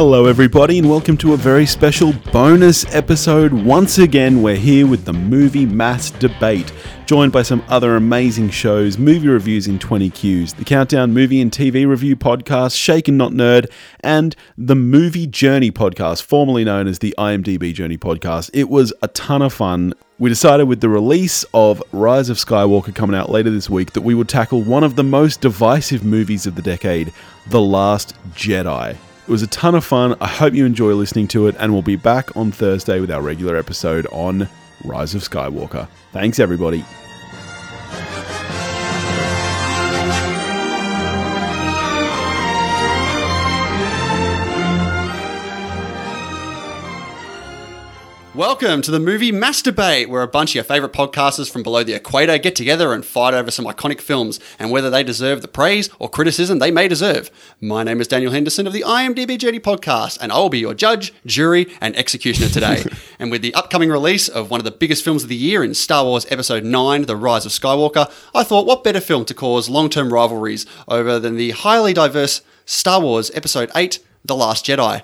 Hello, everybody, and welcome to a very special bonus episode. Once again, we're here with the Movie Mass Debate, joined by some other amazing shows, movie reviews in 20 Qs, the Countdown Movie and TV Review podcast, Shaken Not Nerd, and the Movie Journey podcast, formerly known as the IMDb Journey podcast. It was a ton of fun. We decided with the release of Rise of Skywalker coming out later this week that we would tackle one of the most divisive movies of the decade, The Last Jedi. It was a ton of fun. I hope you enjoy listening to it, and we'll be back on Thursday with our regular episode on Rise of Skywalker. Thanks, everybody. Welcome to the movie Mass Debate, where a bunch of your favourite podcasters from below the equator get together and fight over some iconic films and whether they deserve the praise or criticism they may deserve. My name is Daniel Henderson of the IMDb Journey podcast, and I will be your judge, jury, and executioner today. and with the upcoming release of one of the biggest films of the year in Star Wars Episode 9, The Rise of Skywalker, I thought what better film to cause long term rivalries over than the highly diverse Star Wars Episode 8, The Last Jedi.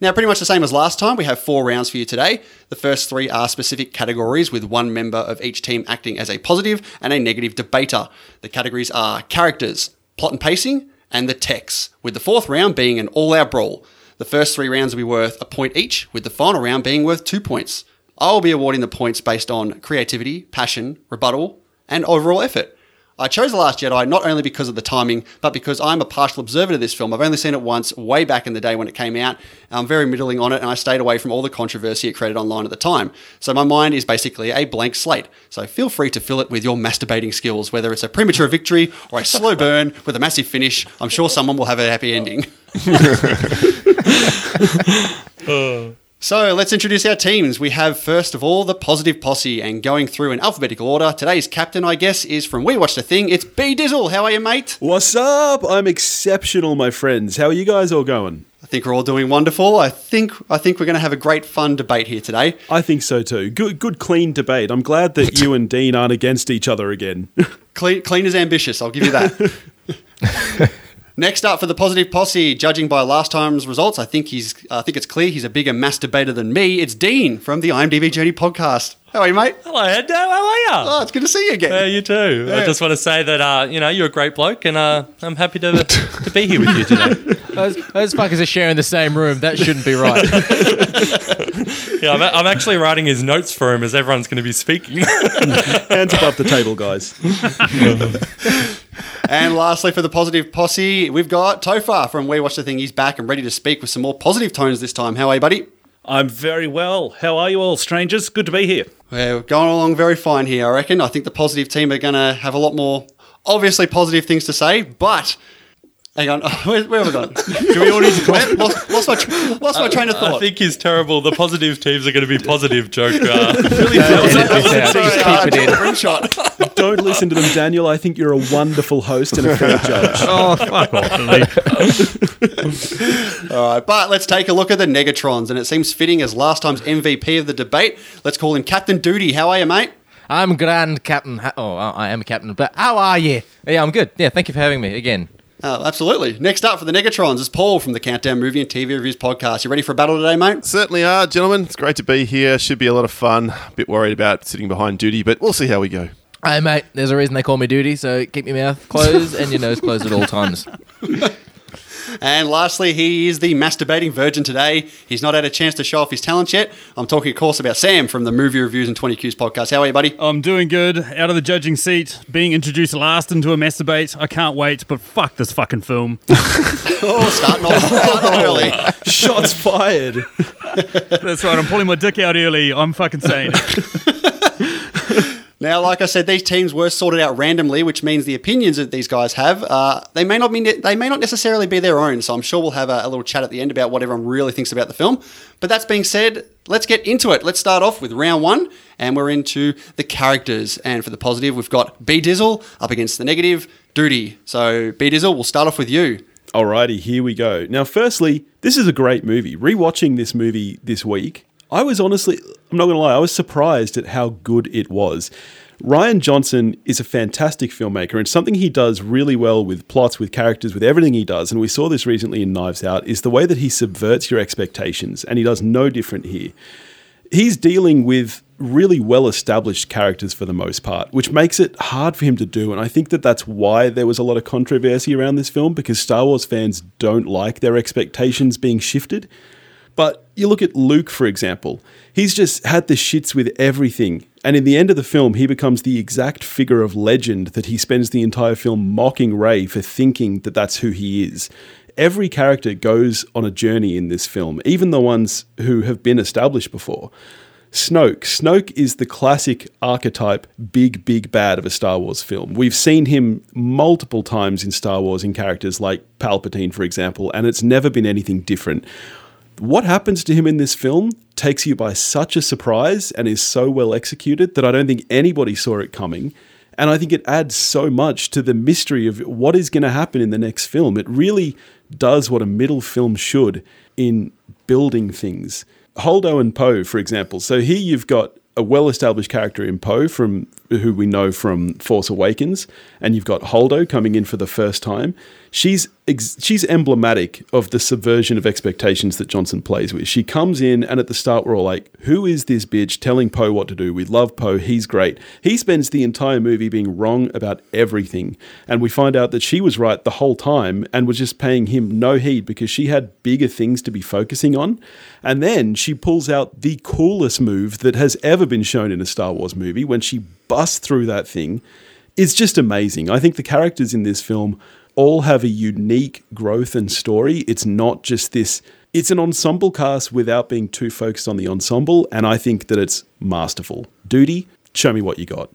Now, pretty much the same as last time, we have four rounds for you today. The first three are specific categories with one member of each team acting as a positive and a negative debater. The categories are characters, plot and pacing, and the text, with the fourth round being an all out brawl. The first three rounds will be worth a point each, with the final round being worth two points. I will be awarding the points based on creativity, passion, rebuttal, and overall effort. I chose The Last Jedi not only because of the timing, but because I'm a partial observer to this film. I've only seen it once, way back in the day when it came out. I'm very middling on it, and I stayed away from all the controversy it created online at the time. So my mind is basically a blank slate. So feel free to fill it with your masturbating skills, whether it's a premature victory or a slow burn with a massive finish. I'm sure someone will have a happy ending. Uh, So let's introduce our teams. We have first of all the positive posse, and going through in alphabetical order. Today's captain, I guess, is from We Watched a Thing. It's B Dizzle. How are you, mate? What's up? I'm exceptional, my friends. How are you guys all going? I think we're all doing wonderful. I think I think we're going to have a great fun debate here today. I think so too. Good, good, clean debate. I'm glad that you and Dean aren't against each other again. Clean, clean as ambitious. I'll give you that. Next up for the positive posse, judging by last time's results, I think he's I think it's clear he's a bigger masturbator than me. It's Dean from the IMDb Journey podcast. How are you, mate? Hello, Ed. How are you? Oh, it's good to see you again. Yeah, you too. I just want to say that uh, you know you're a great bloke, and uh, I'm happy to to be here with you today. Those, those fuckers are sharing the same room. That shouldn't be right. Yeah, I'm, I'm actually writing his notes for him as everyone's going to be speaking. Hands above the table, guys. And lastly, for the positive posse, we've got Topher from We Watch the Thing. He's back and ready to speak with some more positive tones this time. How are you, buddy? I'm very well. How are you all, strangers? Good to be here. We're going along very fine here, I reckon. I think the positive team are going to have a lot more, obviously, positive things to say, but. Hang on, where, where have I gone? Do we all need to comment? Lost, lost, my, tr- lost my train of thought. I think he's terrible. The positive teams are going to be positive. Joke. Uh, Really feels Edit this out. Just keep it in. rim shot. Don't listen to them, Daniel. I think you're a wonderful host and a fair judge. Oh, fuck off, All right, but let's take a look at the Negatrons, and it seems fitting as last time's MVP of the debate. Let's call him Captain Dudi. How are you, mate? I'm Grand Captain. Ha- oh, I I am a captain. But how are you? Yeah, I'm good. Yeah, thank you for having me again. Oh, absolutely. Next up for the Negatrons is Paul from the Countdown Movie and TV Reviews podcast. You ready for a battle today, mate? Certainly are, gentlemen. It's great to be here. Should be a lot of fun. A bit worried about sitting behind Dudi, but we'll see how we go. Hey, mate. There's a reason they call me Dudi. So keep your mouth closed and your nose closed at all times. And lastly, he is the masturbating virgin today. He's not had a chance to show off his talents yet. I'm talking, of course, about Sam from the Movie Reviews in 20 Qs podcast. How are you, buddy? I'm doing good. Out of the judging seat, being introduced last into a masturbate. I can't wait, but fuck this fucking film. Oh, starting off, starting off early. Shots fired. That's right. I'm pulling my dick out early. I'm fucking saying it. Now, like I said, these teams were sorted out randomly, which means the opinions that these guys have, uh, they may not be, they may not necessarily be their own. So I'm sure we'll have a, a little chat at the end about what everyone really thinks about the film. But that's being said, let's get into it. Let's start off with round one, and we're into the characters. And for the positive, we've got B Dizzle up against the negative, Dudi. So B Dizzle, we'll start off with you. Alrighty, here we go. Now, firstly, this is a great movie. Rewatching this movie this week, I was honestly, I'm not going to lie, I was surprised at how good it was. Rian Johnson is a fantastic filmmaker, and something he does really well with plots, with characters, with everything he does, and we saw this recently in Knives Out, is the way that he subverts your expectations, and he does no different here. He's dealing with really well established characters for the most part, which makes it hard for him to do. And I think that that's why there was a lot of controversy around this film because Star Wars fans don't like their expectations being shifted. But you look at Luke, for example, he's just had the shits with everything. And in the end of the film, he becomes the exact figure of legend that he spends the entire film mocking Rey for thinking that that's who he is. Every character goes on a journey in this film, even the ones who have been established before. Snoke. Snoke is the classic archetype big, big bad of a Star Wars film. We've seen him multiple times in Star Wars in characters like Palpatine, for example, and it's never been anything different. What happens to him in this film takes you by such a surprise and is so well executed that I don't think anybody saw it coming. And I think it adds so much to the mystery of what is going to happen in the next film. It really does what a middle film should in building things. Holdo and Poe, for example. So here you've got a well-established character in Poe from who we know from Force Awakens, and you've got Holdo coming in for the first time. She's ex- she's emblematic of the subversion of expectations that Johnson plays with. She comes in, and at the start we're all like, "Who is this bitch telling Poe what to do?" We love Poe; he's great. He spends the entire movie being wrong about everything, and we find out that she was right the whole time and was just paying him no heed because she had bigger things to be focusing on. And then she pulls out the coolest move that has ever been shown in a Star Wars movie when she busts through that thing. is just amazing. I think the characters in this film all have a unique growth and story. It's not just this, it's an ensemble cast without being too focused on the ensemble. And I think that it's masterful. Dudi, show me what you got.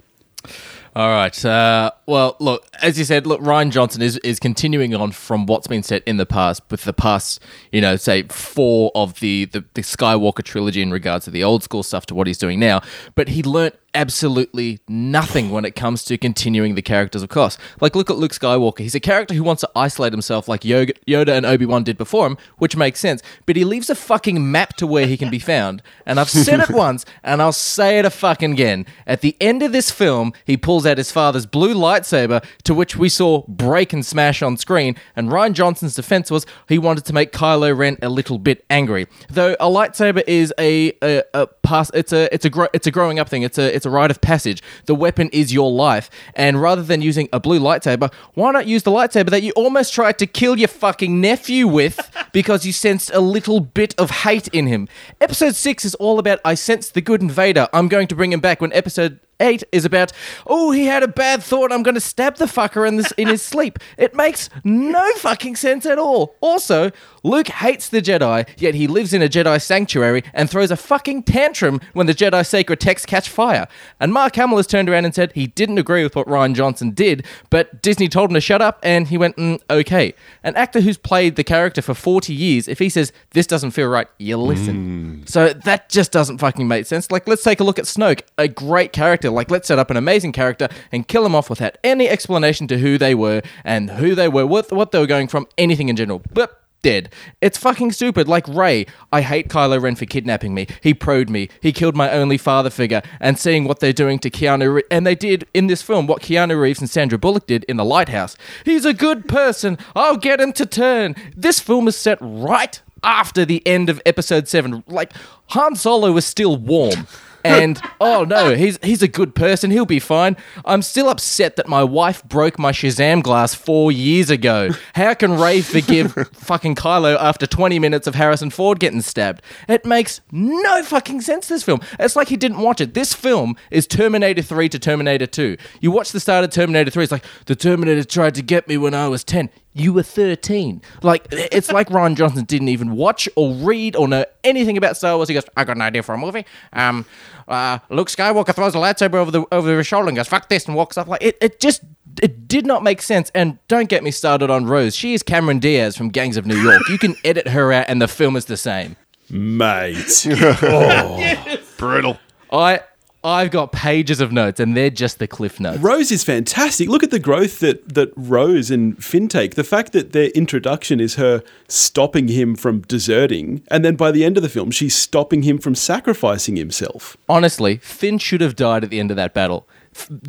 All right. Uh, well, look, as you said, look, Rian Johnson is, is continuing on from what's been said in the past, with the past, you know, say four of the, the, the Skywalker trilogy in regards to the old school stuff to what he's doing now. But he learnt absolutely nothing when it comes to continuing the characters of course. Like, look at Luke Skywalker. He's a character who wants to isolate himself like Yoda and Obi Wan did before him, which makes sense. But he leaves a fucking map to where he can be found. And I've said it once, and I'll say it a fucking again. At the end of this film, he pulls out his father's blue lightsaber, to which we saw break and smash on screen. And Rian Johnson's defense was he wanted to make Kylo Ren a little bit angry. Though a lightsaber is a a, a pass, it's a it's a gro- it's a growing up thing. It's a it's a rite of passage. The weapon is your life, and rather than using a blue lightsaber, why not use the lightsaber that you almost tried to kill your fucking nephew with because you sensed a little bit of hate in him? Episode six is all about I sense the good in Vader. I'm going to bring him back. When episode eight is about oh he had a bad thought. I'm going to stab the fucker in this in his sleep. It makes no fucking sense at all. Also luke hates the jedi yet he lives in a jedi sanctuary and throws a fucking tantrum when the jedi sacred texts catch fire. And mark hamill has turned around and said he didn't agree with what Rian Johnson did but disney told him to shut up and he went mm, okay. An actor who's played the character for 40 years if he says this doesn't feel right you listen. So that just doesn't fucking make sense. Like let's take a look at snoke a great character like, let's set up an amazing character and kill them off without any explanation to who they were and who they were, what, what they were going from, anything in general. But dead. It's fucking stupid. Like Rey, I hate Kylo Ren for kidnapping me. He proed me. He killed my only father figure. And seeing what they're doing to Keanu Reeves, and they did in this film what Keanu Reeves and Sandra Bullock did in The Lighthouse. He's a good person. I'll get him to turn. This film is set right after the end of Episode Seven. Like Han Solo is still warm. And oh no, he's he's a good person. He'll be fine. I'm still upset that my wife broke my Shazam glass four years ago. How can Rey forgive fucking Kylo after 20 minutes of Harrison Ford getting stabbed? It makes no fucking sense. This film. It's like he didn't watch it. This film is Terminator 3 to Terminator 2. You watch the start of Terminator 3. It's like the Terminator tried to get me when I was 10 you were 13. Like, it's like Rian Johnson didn't even watch or read or know anything about Star Wars. He goes, I got an idea for a movie. Um, uh, Luke Skywalker throws a lightsaber over the over his shoulder and goes, fuck this, and walks off. Like, it, it just, it did not make sense. And don't get me started on Rose. She is Cameron Diaz from Gangs of New York. You can edit her out and the film is the same. Mate. Brutal. I. I've got pages of notes, and they're just the cliff notes. Rose is fantastic. Look at the growth that, that Rose and Finn take. The fact that their introduction is her stopping him from deserting, and then by the end of the film, she's stopping him from sacrificing himself. Honestly, Finn should have died at the end of that battle.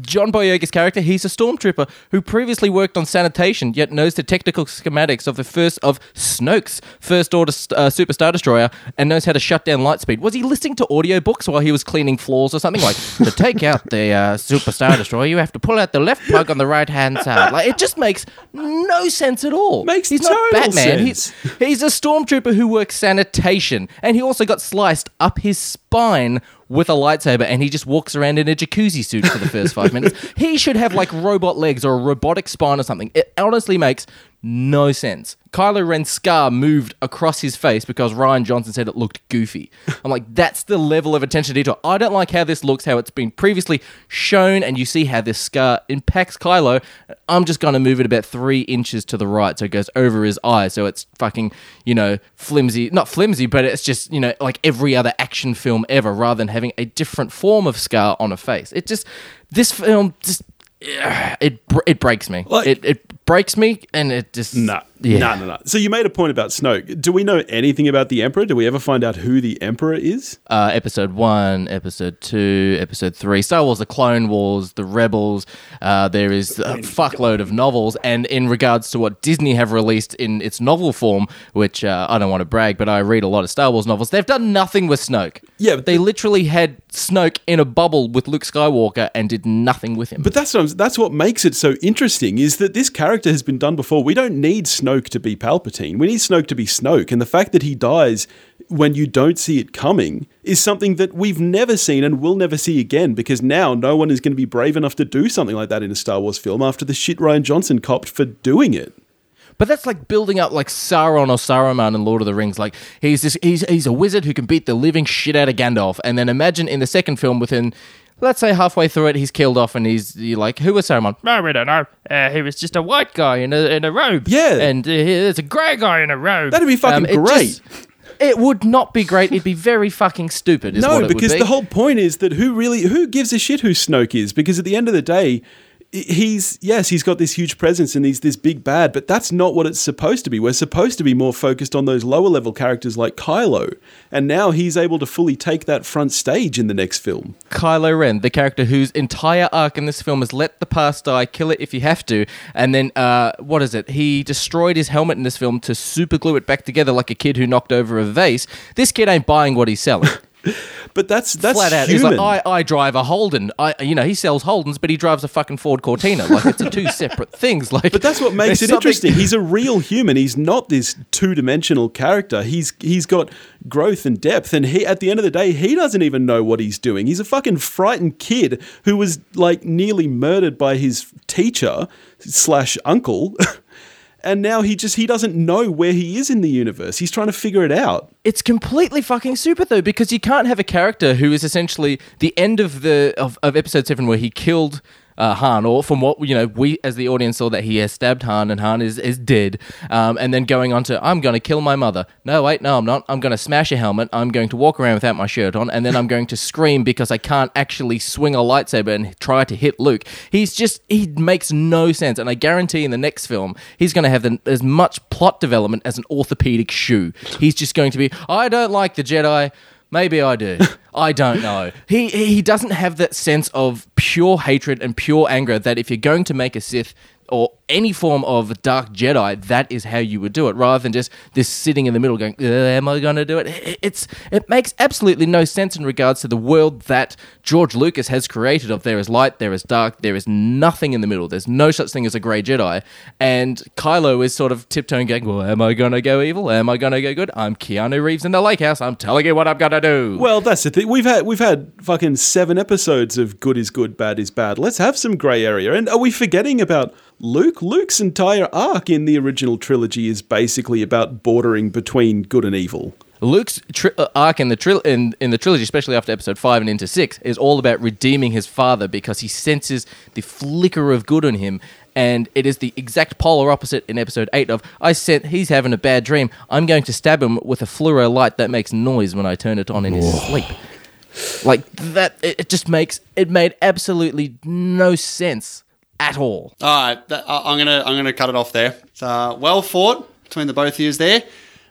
John Boyega's character, he's a stormtrooper who previously worked on sanitation, yet knows the technical schematics of the first of Snoke's first order uh, Super Star Destroyer and knows how to shut down lightspeed. Was he listening to audiobooks while he was cleaning floors or something? Like, to take out the uh, Super Star Destroyer, you have to pull out the left plug on the right hand side. Like, it just makes no sense at all. Makes he's not total Batman. sense. He's, he's a stormtrooper who works sanitation, and he also got sliced up his spine with a lightsaber, and he just walks around in a jacuzzi suit for the first five minutes. He should have like robot legs or a robotic spine or something. It honestly makes no sense. Kylo Ren's scar moved across his face because Rian Johnson said it looked goofy. I'm like, that's the level of attention to detail. I don't like how this looks, how it's been previously shown, and you see how this scar impacts Kylo. I'm just going to move it about three inches to the right so it goes over his eye. So it's fucking, you know, flimsy. Not flimsy, but it's just, you know, like every other action film ever rather than having a different form of scar on a face. It just, this film just, it, it breaks me. Like- it, it breaks me and it just. No, Yeah. no, no, no. So you made a point about Snoke. Do we know anything about the Emperor? Do we ever find out who the Emperor is? uh, episode one, episode two, episode three. Star Wars: The Clone Wars, The Rebels. Uh, there is a fuckload of novels, and in regards to what Disney have released in its novel form, which uh, I don't want to brag, but I read a lot of Star Wars novels. They've done nothing with Snoke. Yeah, but they literally had Snoke in a bubble with Luke Skywalker and did nothing with him. But that's what I'm, that's what makes it so interesting is that this character has been done before. We don't need Snoke to be Palpatine. We need Snoke to be Snoke, and the fact that he dies when you don't see it coming is something that we've never seen and will never see again because now no one is going to be brave enough to do something like that in a Star Wars film after the shit Rian Johnson copped for doing it. But that's like building up like Sauron or Saruman in Lord of the Rings. Like he's this he's he's a wizard who can beat the living shit out of Gandalf. And then imagine in the second film within let's say halfway through it he's killed off and he's you're like, Who was Saruman? No, we don't know. Uh, he was just a white guy in a in a robe. Yeah. And uh, there's a grey guy in a robe. That'd be fucking it great. just- it would not be great. It'd be very fucking stupid. No, because be. the whole point is that who really who gives a shit who Snoke is? Because at the end of the day, he's yes, he's got this huge presence and he's this big bad, but that's not what it's supposed to be. We're supposed to be more focused on those lower level characters like Kylo, and now he's able to fully take that front stage in the next film. Kylo Ren, the character whose entire arc in this film is let the past die, kill it if you have to, and then uh, what is it? He destroyed his helmet in this film to super glue it back together like a kid who knocked over a vase. This kid ain't buying what he's selling. But that's that's Flat out, human. he's like, I, I drive a Holden. I, you know, he sells Holdens, but he drives a fucking Ford Cortina. Like it's a two separate things. Like, But that's what makes it something- interesting. He's a real human. He's not this two-dimensional character. He's he's got growth and depth and he at the end of the day, he doesn't even know what he's doing. He's a fucking frightened kid who was like nearly murdered by his teacher slash uncle. And now he just he doesn't know where he is in the universe. He's trying to figure it out. it's completely fucking stupid though because you can't have a character who is essentially the end of the of, of episode 7 where he killed uh, Han, or from what you know, we as the audience saw that he has stabbed Han and Han is, is dead, um, and then going on to I'm going to kill my mother. No, wait, no, I'm not. I'm going to smash a helmet. I'm going to walk around without my shirt on, and then I'm going to scream because I can't actually swing a lightsaber and try to hit Luke. He's just he makes no sense, and I guarantee in the next film he's going to have the, as much plot development as an orthopedic shoe. He's just going to be I don't like the Jedi. Maybe I do. I don't know. He he doesn't have that sense of pure hatred and pure anger that if you're going to make a Sith or any form of dark Jedi, that is how you would do it, rather than just this sitting in the middle going, "Uh, "Am I going to do it?" It's it makes absolutely no sense in regards to the world that George Lucas has created. Of there is light, there is dark, there is nothing in the middle. There's no such thing as a grey Jedi, and Kylo is sort of tiptoeing, going, "Well, am I going to go evil? Am I going to go good? I'm Keanu Reeves in the lake house. I'm telling you what I'm going to do." Well, that's the thing. We've had we've had fucking seven episodes of good is good, bad is bad. Let's have some grey area. And are we forgetting about Luke? Luke's entire arc in the original trilogy is basically about bordering between good and evil. Luke's tri- uh, arc in the tril- in, in the trilogy, especially after episode five and into six, is all about redeeming his father because he senses the flicker of good in him, and it is the exact polar opposite in episode eight of I said he's having a bad dream. I'm going to stab him with a fluoro light that makes noise when I turn it on in his sleep. Like that, it just makes it made absolutely no sense at all. All right, that, I- I'm gonna I'm gonna cut it off there. So, well fought between the both of you there.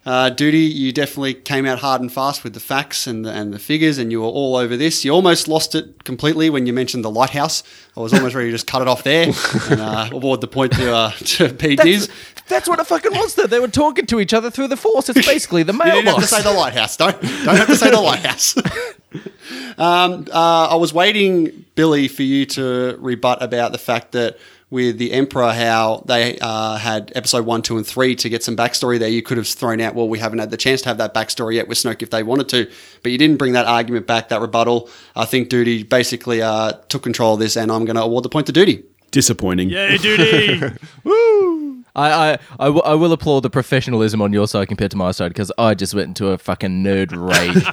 Uh, Dudi, you definitely came out hard and fast with the facts and the, and the figures, and you were all over this. You almost lost it completely when you mentioned the lighthouse. I was almost ready to just cut it off there and uh, award the point to, uh, to Diz. That's, that's what it fucking was. Though they were talking to each other through the force. It's basically the You didn't have to say the lighthouse. Don't don't have to say the lighthouse. um, uh, I was waiting, Billy, for you to rebut about the fact that with the Emperor, how they uh, had episode one, two, and three to get some backstory there. You could have thrown out, well, we haven't had the chance to have that backstory yet with Snoke if they wanted to, but you didn't bring that argument back, that rebuttal. I think Dudi basically uh, took control of this, and I'm going to award the point to Dudi. Disappointing. Yay, Dudi! I, I, I, w- I will applaud the professionalism on your side compared to my side because I just went into a fucking nerd rage.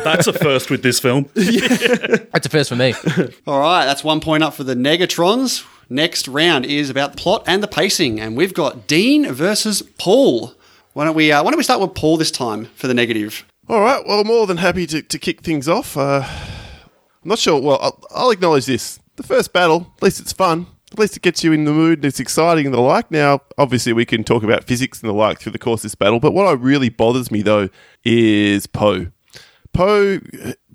That's a first with this film. That's a first for me. All right, that's one point up for the Negatrons. Next round is about the plot and the pacing, and we've got Dean versus Paul. Why don't we? Uh, why don't we start with Paul this time for the negative? All right. Well, more than happy to, to kick things off. Uh, I'm not sure. Well, I'll, I'll acknowledge this. The first battle, at least it's fun. At least it gets you in the mood and it's exciting and the like. Now, obviously, we can talk about physics and the like through the course of this battle, but what really bothers me, though, is Poe. Poe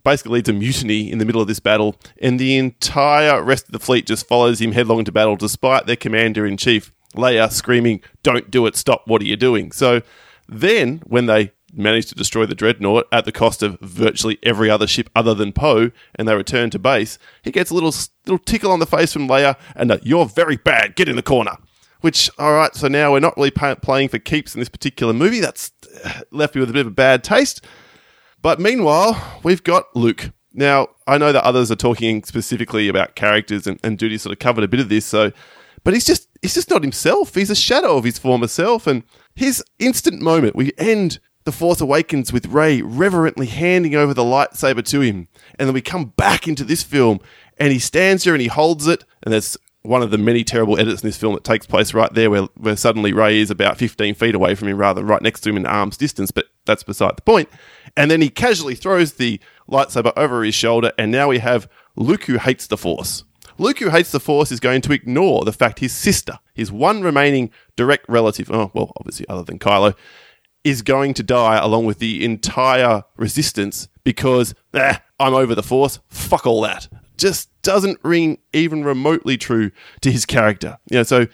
basically leads a mutiny in the middle of this battle, and the entire rest of the fleet just follows him headlong into battle, despite their commander in chief, Leia, screaming, Don't do it, stop, what are you doing? So then, when they manage to destroy the dreadnought at the cost of virtually every other ship other than Poe, and they return to base, he gets a little little tickle on the face from Leia, and a, You're very bad, get in the corner. Which, all right, so now we're not really pa- playing for keeps in this particular movie. That's uh, left me with a bit of a bad taste. But meanwhile, we've got Luke. Now, I know that others are talking specifically about characters and, and Dudi sort of covered a bit of this, so but he's just he's just not himself. He's a shadow of his former self, and his instant moment, we end The Force Awakens with Rey reverently handing over the lightsaber to him, and then we come back into this film and he stands there and he holds it, and there's one of the many terrible edits in this film that takes place right there where, where suddenly Rey is about 15 feet away from him rather than right next to him in arm's distance, but that's beside the point. And then he casually throws the lightsaber over his shoulder, and now we have Luke who hates the Force. Luke who hates the Force is going to ignore the fact his sister, his one remaining direct relative, oh, well, obviously other than Kylo, is going to die along with the entire resistance because, eh, I'm over the Force, fuck all that. Just doesn't ring even remotely true to his character. You know, so,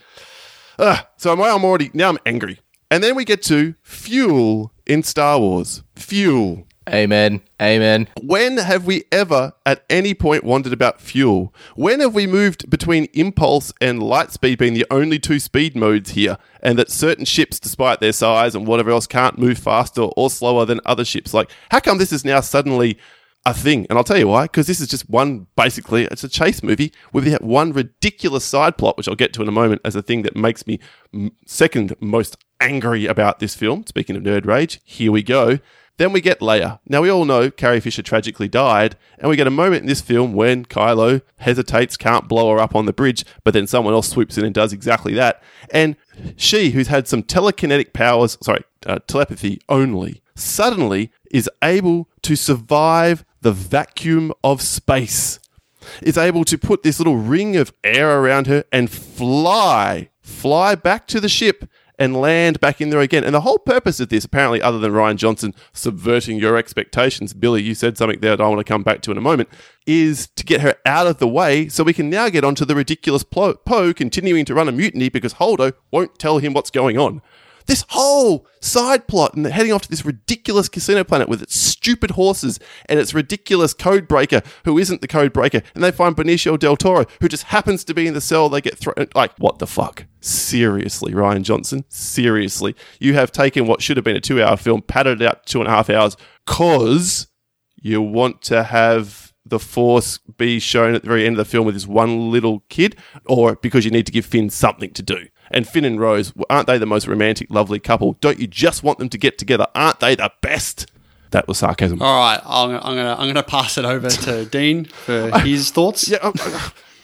uh, so I'm, I'm already, now I'm angry. And then we get to fuel in Star Wars. Fuel. Amen. Amen. When have we ever at any point wondered about fuel? When have we moved between impulse and light speed being the only two speed modes here? And that certain ships, despite their size and whatever else, can't move faster or slower than other ships? Like, how come this is now suddenly a thing? And I'll tell you why, because this is just one, basically, it's a chase movie with that one ridiculous side plot, which I'll get to in a moment as a thing that makes me second most angry about this film. Speaking of nerd rage, here we go. Then we get Leia. Now, we all know Carrie Fisher tragically died, and we get a moment in this film when Kylo hesitates, can't blow her up on the bridge, but then someone else swoops in and does exactly that. And she, who's had some telekinetic powers, sorry, uh, telepathy only, suddenly is able to survive the vacuum of space. Is able to put this little ring of air around her and fly, fly back to the ship and land back in there again. And the whole purpose of this, apparently, other than Rian Johnson subverting your expectations, Billy, you said something there that I want to come back to in a moment, is to get her out of the way so we can now get onto the ridiculous Poe continuing to run a mutiny because Holdo won't tell him what's going on. This whole side plot and heading off to this ridiculous casino planet with its stupid horses and its ridiculous code breaker who isn't the code breaker, and they find Benicio del Toro who just happens to be in the cell. They get thrown. Like, what the fuck? Seriously, Rian Johnson? Seriously, you have taken what should have been a two-hour film, padded it out two and a half hours, cause you want to have the Force be shown at the very end of the film with this one little kid, or because you need to give Finn something to do. And Finn and Rose, aren't they the most romantic, lovely couple? Don't you just want them to get together? Aren't they the best? That was sarcasm. All right, I'm, I'm gonna I'm gonna pass it over to Dean for his thoughts. Yeah, I'm,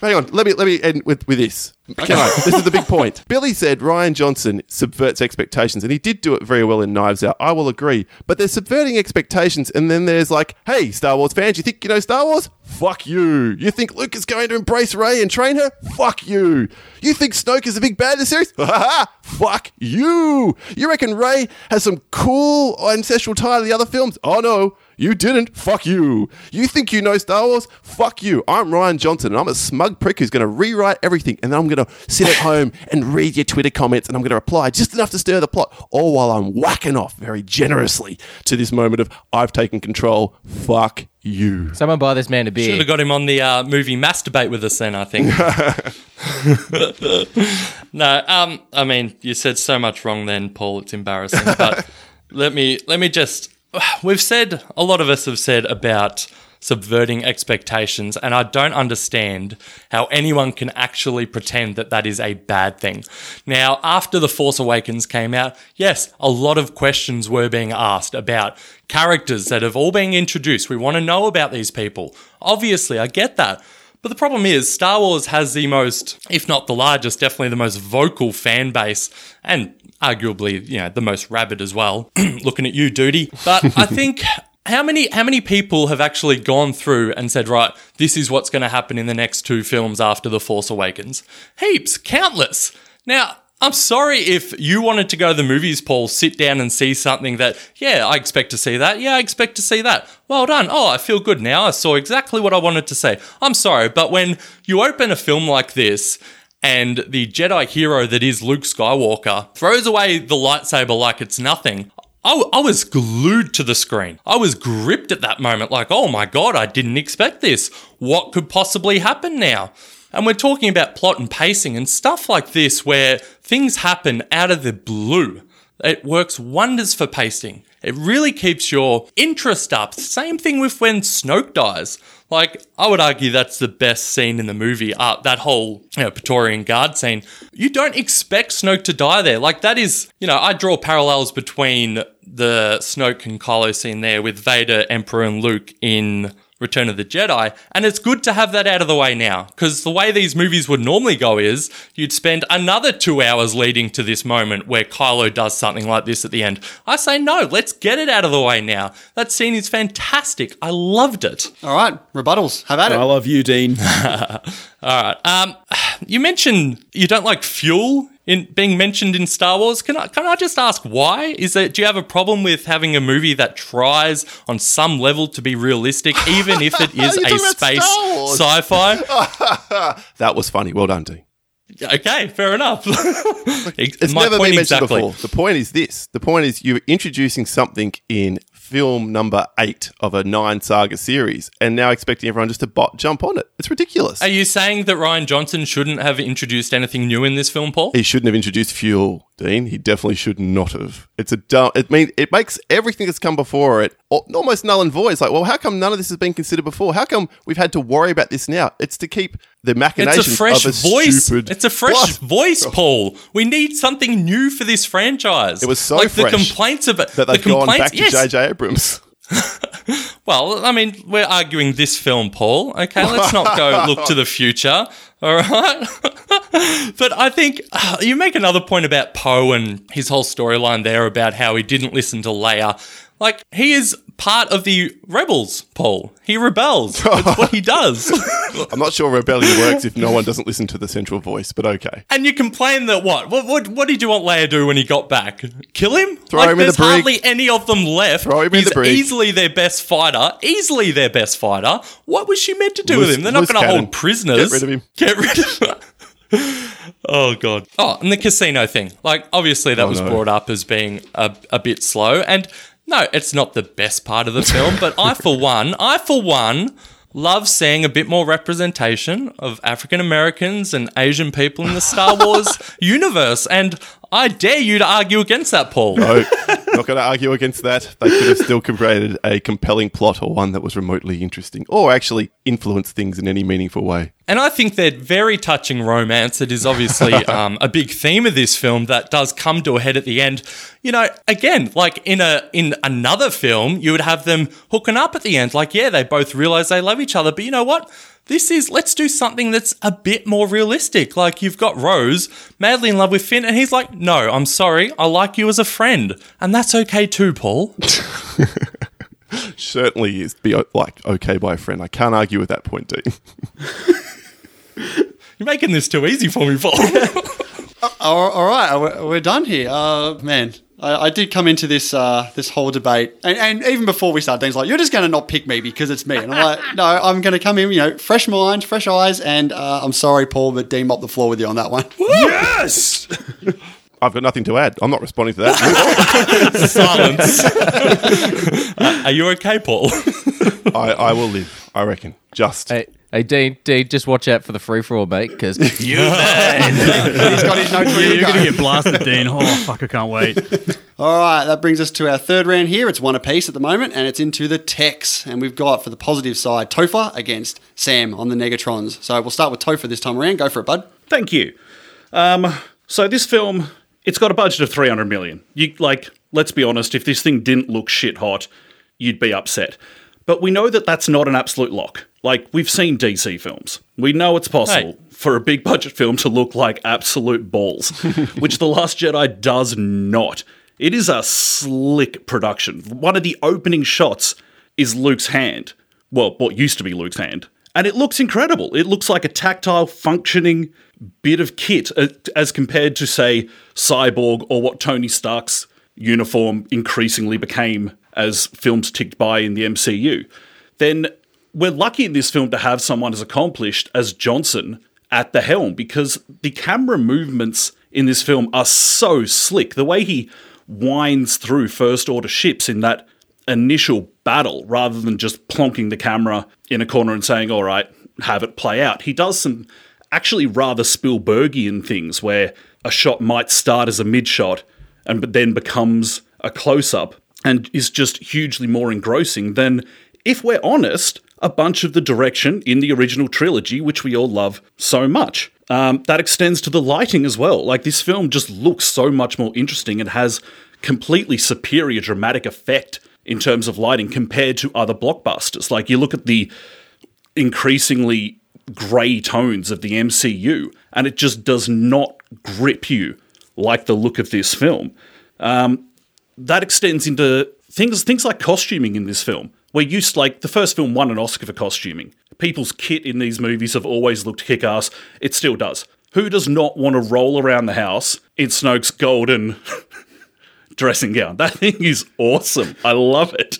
hang on. Let me let me end with, with this. Can I? This is the big point. Billy said Rian Johnson subverts expectations, and he did do it very well in Knives Out. I will agree. But they're subverting expectations, and then there's like, hey, Star Wars fans, you think you know Star Wars? Fuck you. You think Luke is going to embrace Rey and train her? Fuck you. You think Snoke is a big bad in the series? Ha ha ha. Fuck you. You reckon Rey has some cool ancestral tie to the other films? Oh no. You didn't. Fuck you. You think you know Star Wars? Fuck you. I'm Rian Johnson, and I'm a smug prick who's going to rewrite everything, and then I'm going to sit at home and read your Twitter comments, and I'm going to reply just enough to stir the plot, all while I'm whacking off very generously to this moment of I've taken control. Fuck you. Someone buy this man a beer. Should have got him on the uh, movie Mass Debate with us then, I think. no, um, I mean, you said so much wrong then, Paul. It's embarrassing. But let me let me just. We've said a lot of us have said about subverting expectations, and I don't understand how anyone can actually pretend that that is a bad thing. Now, after The Force Awakens came out, yes, a lot of questions were being asked about characters that have all been introduced. We want to know about these people. Obviously, I get that. But the problem is, Star Wars has the most, if not the largest, definitely the most vocal fan base, and arguably, you know, the most rabid as well. Looking at you, Dudi. But I think how many how many people have actually gone through and said, right, this is what's going to happen in the next two films after The Force Awakens? Heaps, countless. Now, I'm sorry if you wanted to go to the movies, Paul, sit down and see something that, yeah, I expect to see that. Yeah, I expect to see that. Well done. Oh, I feel good now. I saw exactly what I wanted to say. I'm sorry, but when you open a film like this and the Jedi hero that is Luke Skywalker throws away the lightsaber like it's nothing, I, was glued to the screen. I was gripped at that moment, like, oh my god, I didn't expect this. What could possibly happen now? And we're talking about plot and pacing and stuff like this where things happen out of the blue. It works wonders for pacing. It really keeps your interest up. Same thing with when Snoke dies. Like, I would argue that's the best scene in the movie. Uh, that whole you know, Praetorian Guard scene. You don't expect Snoke to die there. Like, that is, you know, I draw parallels between the Snoke and Kylo scene there with Vader, Emperor, and Luke in Return of the Jedi. And it's good to have that out of the way now, because the way these movies would normally go is you'd spend another two hours leading to this moment where Kylo does something like this at the end. I say, no, let's get it out of the way now. That scene is fantastic. I loved it. All right, rebuttals. Have at it. I love you, Dean. All right. Um, you mentioned you don't like fuel in being mentioned in Star Wars. Can I can I just ask why? Is that do you have a problem with having a movie that tries on some level to be realistic, even if it is a space sci-fi? That was funny. Well done, Dean. okay, fair enough. It's My never been mentioned exactly. before. The point is this: the point is you're introducing something in film number eight of a nine saga series, and now expecting everyone just to bot jump on it. It's ridiculous. Are you saying that Ryan Johnson shouldn't have introduced anything new in this film, Paul? he shouldn't have introduced fuel, Dean. He definitely should not have. It's a dumb. It mean it makes everything that's come before it almost null and void. It's like, well, how come none of this has been considered before? How come we've had to worry about this now? It's to keep the machinations It's a fresh of a voice. stupid It's a fresh voice, Paul. We need something new for this franchise. It was so like fresh the complaints about that the they've gone complaints. back to yes. J.J. Abrams. Well, I mean, we're arguing this film, Paul. Okay, let's not go look to the future. All right. but I think uh, you make another point about Poe and his whole storyline there about how he didn't listen to Leia. Like, he is part of the rebels, Paul. He rebels. That's what he does. I'm not sure rebellion works if no one doesn't listen to the central voice, but okay. And you complain that what? What, what? what did you want Leia to do when he got back? Kill him? Throw like, him in the brig. there's hardly any of them left. Throw him in He's the brig. easily their best fighter. Easily their best fighter. What was she meant to do with him? They're not going to hold prisoners. Get rid of him. Get rid of him. oh god. Oh, and the casino thing. Like, obviously, that oh, was Oh, no. brought up as being a, a bit slow. And no, it's not the best part of the film. but I, for one, I for one. Love seeing a bit more representation of African Americans and Asian people in the Star Wars universe. And I dare you to argue against that, Paul. No, not going to argue against that. They could have still created a compelling plot or one that was remotely interesting or actually influenced things in any meaningful way. And I think that very touching romance, it is obviously um, a big theme of this film that does come to a head at the end. You know, again, like in a in another film, you would have them hooking up at the end. Like, yeah, they both realize they love each other, but you know what? This is let's do something that's a bit more realistic. Like you've got Rose madly in love with Finn, and he's like, "No, I'm sorry, I like you as a friend, and that's okay too, Paul." Certainly is be like okay by a friend. I can't argue with that point, Dean. You're making this too easy for me, Paul. All, all right, we're, we're done here. Uh, man, I, I did come into this uh, this whole debate, and, and even before we started, Dean's like, "You're just going to not pick me because it's me," and I'm like, "No, I'm going to come in, you know, fresh mind, fresh eyes, and uh, I'm sorry, Paul, but Dean mopped the floor with you on that one." Yes! I've got nothing to add. I'm not responding to that. Silence. Uh, are you okay, Paul? I, I will live. I reckon. Just Hey, hey, Dean, Dean, just watch out for the free for all, mate, because you He's got his notes ready to You're going to get blasted, Dean. Oh, fuck, I can't wait. All right, that brings us to our third round here. It's one apiece at the moment, and it's into the techs. And we've got for the positive side Topher against Sam on the Negatrons. So we'll start with Topher this time around. Go for it, bud. Thank you. Um, so this film, it's got a budget of 300 million. You like, let's be honest, if this thing didn't look shit hot, you'd be upset. But we know that that's not an absolute lock. Like we've seen DC films. We know it's possible for a big budget film to look like absolute balls, which The Last Jedi does not. It is a slick production. One of the opening shots is Luke's hand. Well, what used to be Luke's hand. And it looks incredible. It looks like a tactile, functioning bit of kit uh, as compared to, say, Cyborg or what Tony Stark's uniform increasingly became as films ticked by in the MCU. Then we're lucky in this film to have someone as accomplished as Johnson at the helm because the camera movements in this film are so slick. The way he winds through first order ships in that initial battle rather than just plonking the camera in a corner and saying, all right, have it play out. He does some actually rather Spielbergian things where a shot might start as a mid shot and then becomes a close up and is just hugely more engrossing than, if we're honest, a bunch of the direction in the original trilogy, which we all love so much. Um, that extends to the lighting as well. Like, this film just looks so much more interesting and has completely superior dramatic effect in terms of lighting compared to other blockbusters. Like, you look at the increasingly grey tones of the MCU, and it just does not grip you like the look of this film. Um, that extends into things things like costuming in this film. We're used like the first film won an Oscar for costuming. People's kit in these movies have always looked kick ass. It still does. Who does not want to roll around the house in Snoke's golden dressing gown? That thing is awesome. I love it.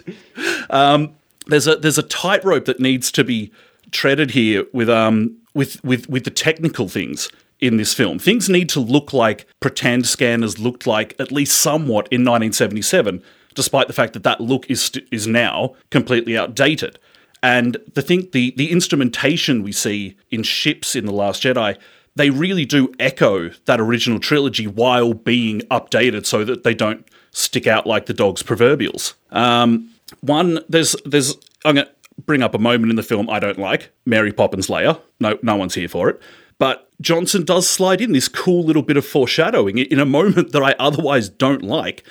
Um, there's a there's a tightrope that needs to be treaded here with um with with with the technical things in this film. Things need to look like pretend scanners looked like at least somewhat in 1977, despite the fact that that look is st- is now completely outdated. And the thing the the instrumentation we see in ships in the Last Jedi, they really do echo that original trilogy while being updated so that they don't stick out like the dog's proverbials. Um, one, there's there's I'm gonna bring up a moment in the film I don't like. Mary Poppins Leia. No, no one's here for it. But Johnson does slide in this cool little bit of foreshadowing in a moment that I otherwise don't like,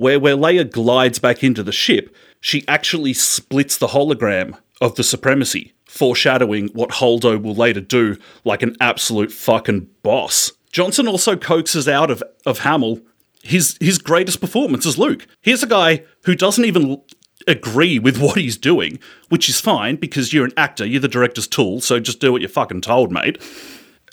where where Leia glides back into the ship, she actually splits the hologram of the supremacy, foreshadowing what Holdo will later do like an absolute fucking boss. Johnson also coaxes out of, of Hamill his his greatest performance as Luke. Here's a guy who doesn't even agree with what he's doing, which is fine because you're an actor, you're the director's tool, so just do what you're fucking told, mate.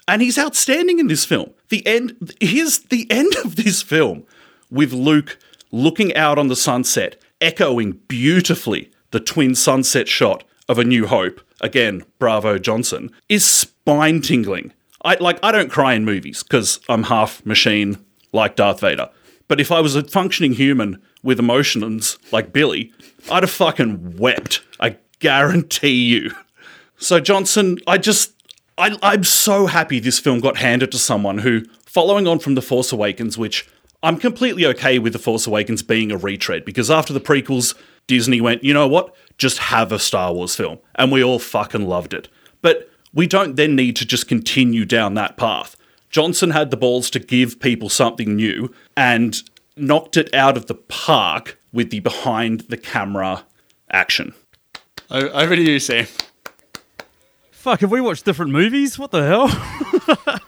And he's outstanding in this film. The end here's the end of this film with Luke looking out on the sunset, echoing beautifully the twin sunset shot of A New Hope. Again, bravo Johnson, is spine tingling. I like I don't cry in movies because I'm half machine like Darth Vader. But if I was a functioning human with emotions like Billy, I'd have fucking wept. I guarantee you. So Johnson, I just I, I'm so happy this film got handed to someone who, following on from The Force Awakens, which I'm completely okay with The Force Awakens being a retread because after the prequels, Disney went, you know what? Just have a Star Wars film. And we all fucking loved it. But we don't then need to just continue down that path. Johnson had the balls to give people something new and knocked it out of the park with the behind the camera action. Over to you, Sam. fuck, have we watched different movies? What the hell?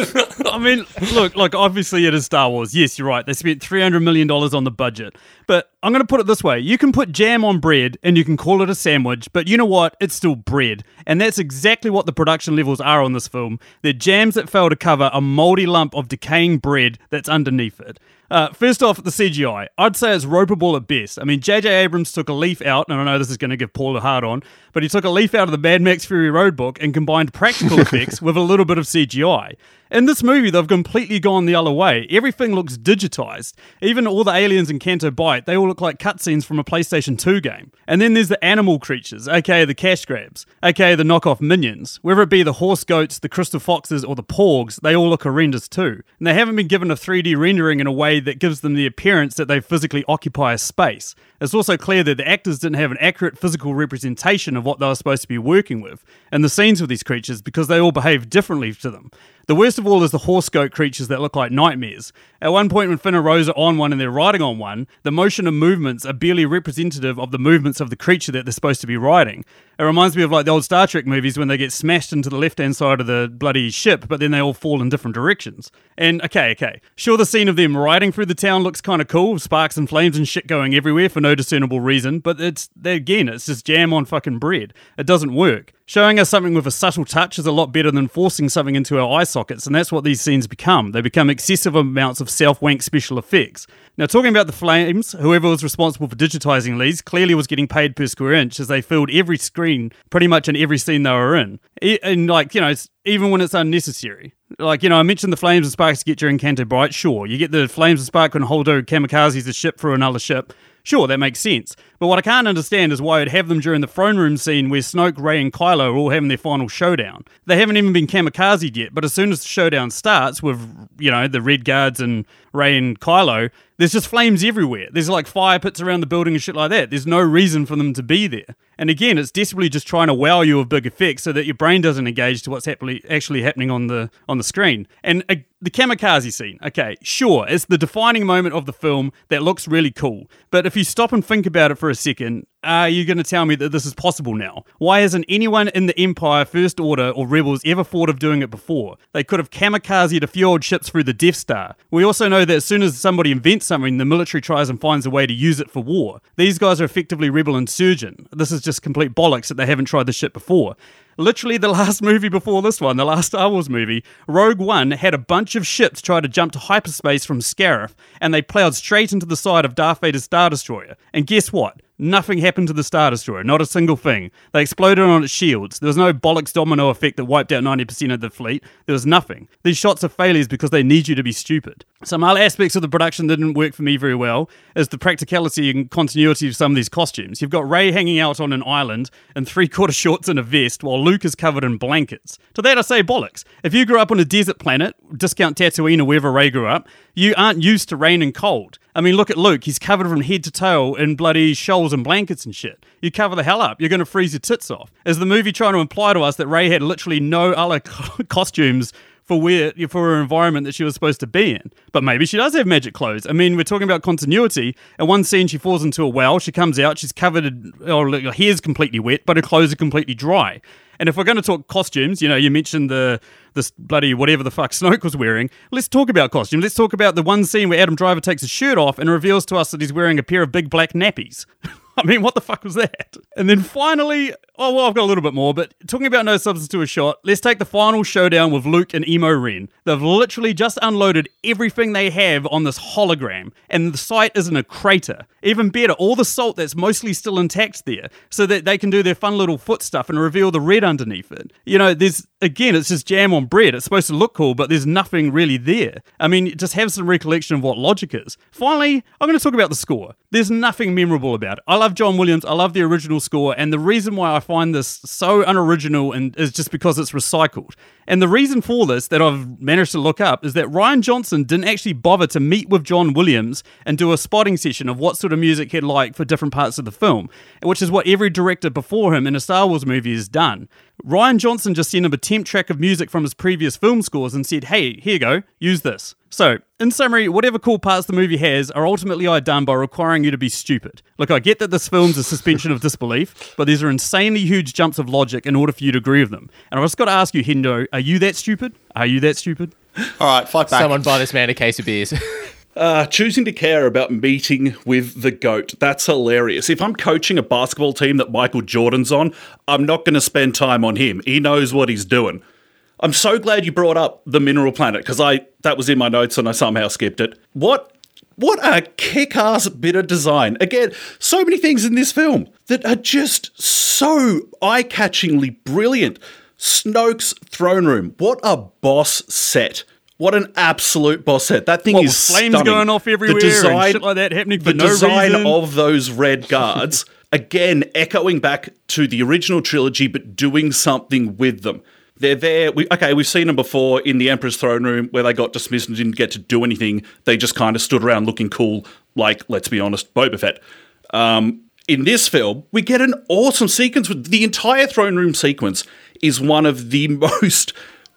I mean, look, like obviously it is Star Wars. Yes, you're right. They spent three hundred million dollars on the budget. But I'm going to put it this way: you can put jam on bread and you can call it a sandwich, but you know what? It's still bread, and that's exactly what the production levels are on this film. They're jams that fail to cover a moldy lump of decaying bread that's underneath it. Uh, first off, the CGI. I'd say it's ropeable at best. I mean, J.J. Abrams took a leaf out, and I know this is going to give Paul a hard on, but he took a leaf out of the Mad Max Fury Road book and combined practical effects with a little bit of CGI. In this movie, they've completely gone the other way. Everything looks digitized. Even all the aliens in Canto Bight, they all look like cutscenes from a PlayStation 2 game. And then there's the animal creatures, aka the cash grabs, aka the knockoff minions. Whether it be the horse goats, the crystal foxes, or the porgs, they all look horrendous too. And they haven't been given a 3D rendering in a way that gives them the appearance that they physically occupy a space. It's also clear that the actors didn't have an accurate physical representation of what they were supposed to be working with in the scenes with these creatures because they all behave differently to them. The worst of all is the horse goat creatures that look like nightmares. At one point, when Finn and Rose are on one and they're riding on one, the motion and movements are barely representative of the movements of the creature that they're supposed to be riding. It reminds me of like the old Star Trek movies when they get smashed into the left hand side of the bloody ship, but then they all fall in different directions. And okay, okay, sure, the scene of them riding through the town looks kind of cool, sparks and flames and shit going everywhere for no discernible reason, but it's again, it's just jam on fucking bread. It doesn't work. Showing us something with a subtle touch is a lot better than forcing something into our eye sockets, and that's what these scenes become. They become excessive amounts of self wank special effects. Now, talking about the flames, whoever was responsible for digitizing these clearly was getting paid per square inch as they filled every screen pretty much in every scene they were in. And, like, you know, even when it's unnecessary. Like, you know, I mentioned the flames and sparks get during Canto Bight. Sure, you get the flames and spark when Holdo kamikazes a ship through another ship. Sure, that makes sense. But what I can't understand is why I'd have them during the throne room scene where Snoke, Rey, and Kylo are all having their final showdown. They haven't even been kamikazed yet, but as soon as the showdown starts with, you know, the Red Guards and Rey and Kylo, there's just flames everywhere. There's like fire pits around the building and shit like that. There's no reason for them to be there. And again, it's desperately just trying to wow you with big effects so that your brain doesn't engage to what's happily, actually happening on the on the screen. And uh, the kamikaze scene, okay, sure, it's the defining moment of the film that looks really cool. But if you stop and think about it for a second, are you going to tell me that this is possible now? Why hasn't anyone in the Empire, First Order, or Rebels ever thought of doing it before? They could have a few old ships through the Death Star. We also know that as soon as somebody invents something, the military tries and finds a way to use it for war. These guys are effectively rebel insurgent. This is just complete bollocks that they haven't tried this shit before. Literally, the last movie before this one, the last Star Wars movie, Rogue One had a bunch of ships try to jump to hyperspace from Scarif, and they plowed straight into the side of Darth Vader's Star Destroyer. And guess what? Nothing happened to the Star Destroyer, not a single thing. They exploded on its shields. There was no bollocks domino effect that wiped out 90% of the fleet. There was nothing. These shots are failures because they need you to be stupid. Some other aspects of the production that didn't work for me very well is the practicality and continuity of some of these costumes. You've got Rey hanging out on an island in three quarter shorts and a vest while Luke is covered in blankets. To that I say bollocks. If you grew up on a desert planet, discount Tatooine or wherever Rey grew up, you aren't used to rain and cold. I mean, look at Luke. He's covered from head to toe in bloody shawls and blankets and shit. You cover the hell up. You're going to freeze your tits off. Is the movie trying to imply to us that Rey had literally no other costumes for where for her environment that she was supposed to be in. But maybe she does have magic clothes. I mean, we're talking about continuity. In one scene, she falls into a well. She comes out. She's covered. In, oh, her hair's completely wet, but her clothes are completely dry. And if we're going to talk costumes, you know, you mentioned the this bloody whatever the fuck Snoke was wearing. Let's talk about costumes. Let's talk about the one scene where Adam Driver takes his shirt off and reveals to us that he's wearing a pair of big black nappies. I mean, what the fuck was that? And then finally, oh, well, I've got a little bit more, but talking about no substance to a shot, let's take the final showdown with Luke and Emo Ren. They've literally just unloaded everything they have on this hologram, and the site is in a crater. Even better, all the salt that's mostly still intact there, so that they can do their fun little foot stuff and reveal the red underneath it. You know, there's, again, it's just jam on bread. It's supposed to look cool, but there's nothing really there. I mean, just have some recollection of what logic is. Finally, I'm going to talk about the score. There's nothing memorable about it. I love John Williams. I love the original score, and the reason why I find this so unoriginal and is just because it's recycled. And the reason for this that I've managed to look up is that Rian Johnson didn't actually bother to meet with John Williams and do a spotting session of what sort of music he'd like for different parts of the film, which is what every director before him in a Star Wars movie has done. Rian Johnson just sent him a temp track of music from his previous film scores and said, hey, here you go, use this. So, in summary, whatever cool parts the movie has are ultimately done by requiring you to be stupid. Look, I get that this film's a suspension of disbelief, but these are insanely huge jumps of logic in order for you to agree with them. And I've just got to ask you, Hendo, are you that stupid? Are you that stupid? All right, fight back. Someone buy this man a case of beers. Uh, choosing to care about meeting with the GOAT. That's hilarious. If I'm coaching a basketball team that Michael Jordan's on, I'm not going to spend time on him. He knows what he's doing. I'm so glad you brought up the Mineral Planet because I that was in my notes and I somehow skipped it. What what a kick-ass bit of design. Again, so many things in this film that are just so eye-catchingly brilliant. Snoke's throne room. What a boss set. What an absolute boss set. That thing What, is flames stunning. going off everywhere and shit like that happening for the no design reason. of those red guards again echoing back to the original trilogy but doing something with them they're there we, okay we've seen them before in the emperor's throne room where they got dismissed and didn't get to do anything they just kind of stood around looking cool like let's be honest boba fett um, in this film we get an awesome sequence with the entire throne room sequence is one of the most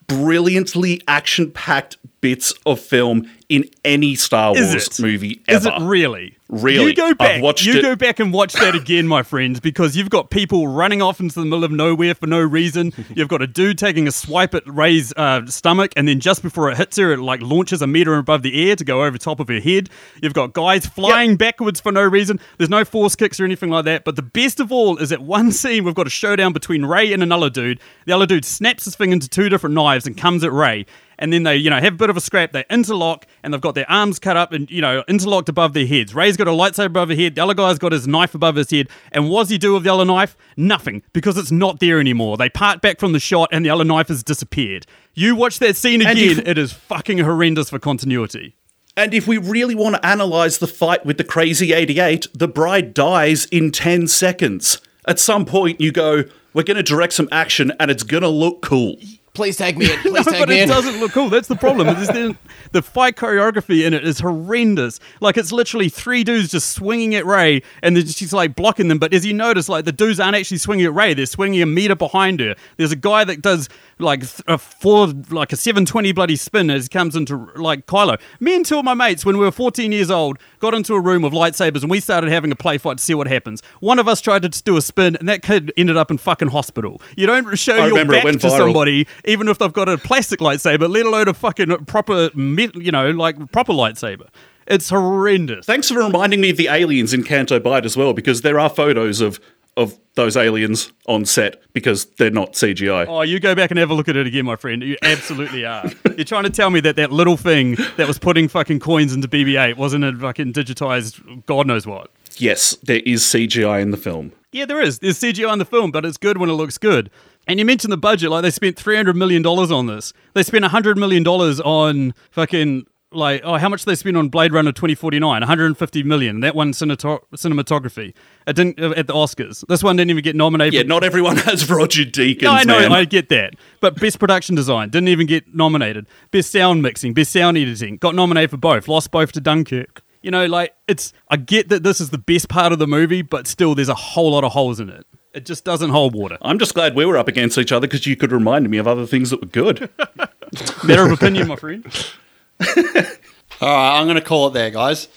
brilliantly action-packed bits of film in any Star Wars movie ever. Is it really? Really? You go back. you it- go back and watch that again, my friends, because you've got people running off into the middle of nowhere for no reason. You've got a dude taking a swipe at Rey's uh, stomach, and then just before it hits her, it like launches a meter above the air to go over top of her head. You've got guys flying backwards for no reason. There's no force kicks or anything like that. But the best of all is at one scene we've got a showdown between Rey and another dude. The other dude snaps his thing into two different knives and comes at Rey and then they, you know, have a bit of a scrap. They interlock, and they've got their arms cut up and, you know, interlocked above their heads. Rey's got a lightsaber above her head. The other guy's got his knife above his head. And what does he do with the other knife? Nothing, because it's not there anymore. They part back from the shot, and the other knife has disappeared. You watch that scene again, if- it is fucking horrendous for continuity. And if we really want to analyze the fight with the crazy 88, the bride dies in 10 seconds. At some point, you go, we're going to direct some action and it's going to look cool. Please tag me in. Please No, tag but me it in. doesn't look cool. That's the problem. The, the fight choreography in it is horrendous. Like it's literally three dudes just swinging at Rey, and then she's like blocking them. But as you notice, like the dudes aren't actually swinging at Rey; they're swinging a meter behind her. There's a guy that does like a four, like a seven twenty bloody spin as he comes into like Kylo. Me and two of my mates, when we were fourteen years old, got into a room with lightsabers, and we started having a play fight to see what happens. One of us tried to do a spin, and that kid ended up in fucking hospital. You don't show I your back to viral. somebody even if they've got a plastic lightsaber, let alone a fucking proper, you know, like proper lightsaber. It's horrendous. Thanks for reminding me of the aliens in Canto Bight as well, because there are photos of, of those aliens on set because they're not CGI. Oh, you go back and have a look at it again, my friend. You absolutely are. You're trying to tell me that that little thing that was putting fucking coins into BB-8 wasn't a fucking digitized, God knows what. Yes, there is CGI in the film. Yeah, there is. There's CGI in the film, but it's good when it looks good. And you mentioned the budget, like they spent three hundred million dollars on this. They spent hundred million dollars on fucking like oh, how much they spend on Blade Runner twenty forty nine? One hundred and fifty million. That one cineto- cinematography. It didn't uh, at the Oscars. This one didn't even get nominated. Yeah, not everyone has Roger Deakins, No, I know, man. I get that. But best production design didn't even get nominated. Best sound mixing, best sound editing got nominated for both. Lost both to Dunkirk. You know, like it's. I get that this is the best part of the movie, but still, there's a whole lot of holes in it. It just doesn't hold water. I'm just glad we were up against each other because you could remind me of other things that were good. Matter of opinion, my friend. All right, I'm going to call it there, guys.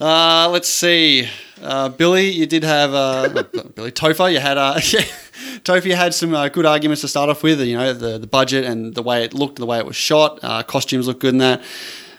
Uh, let's see. Uh, Billy, you did have uh, Billy Topher. You had uh, Topher. Had some uh, good arguments to start off with. You know, the the budget and the way it looked, the way it was shot. Uh, costumes look good in that.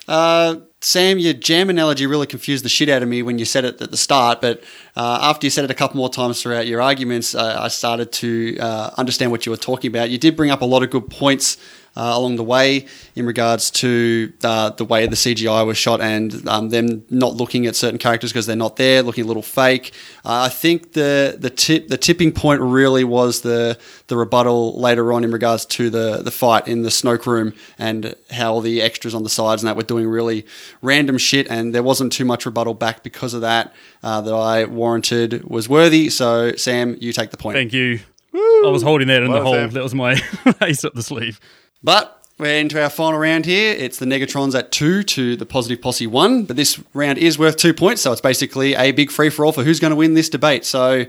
Uh, Sam, your jam analogy really confused the shit out of me when you said it at the start. But after you said it a couple more times throughout your arguments, I started to understand what you were talking about. You did bring up a lot of good points uh, along the way in regards to uh, the way the CGI was shot and um, them not looking at certain characters because they're not there, looking a little fake. Uh, I think the the tip the tipping point really was the the rebuttal later on in regards to the the fight in the Snoke room and how the extras on the sides and that were doing really random shit and there wasn't too much rebuttal back because of that uh, that I warranted was worthy. So Sam, you take the point. Thank you. I was holding that in Well, the hole. Sam. That was my ace up the sleeve. But we're into our final round here. It's the Negatrons at two to the Positive Posse one. But this round is worth two points, so it's basically a big free for all for who's going to win this debate. So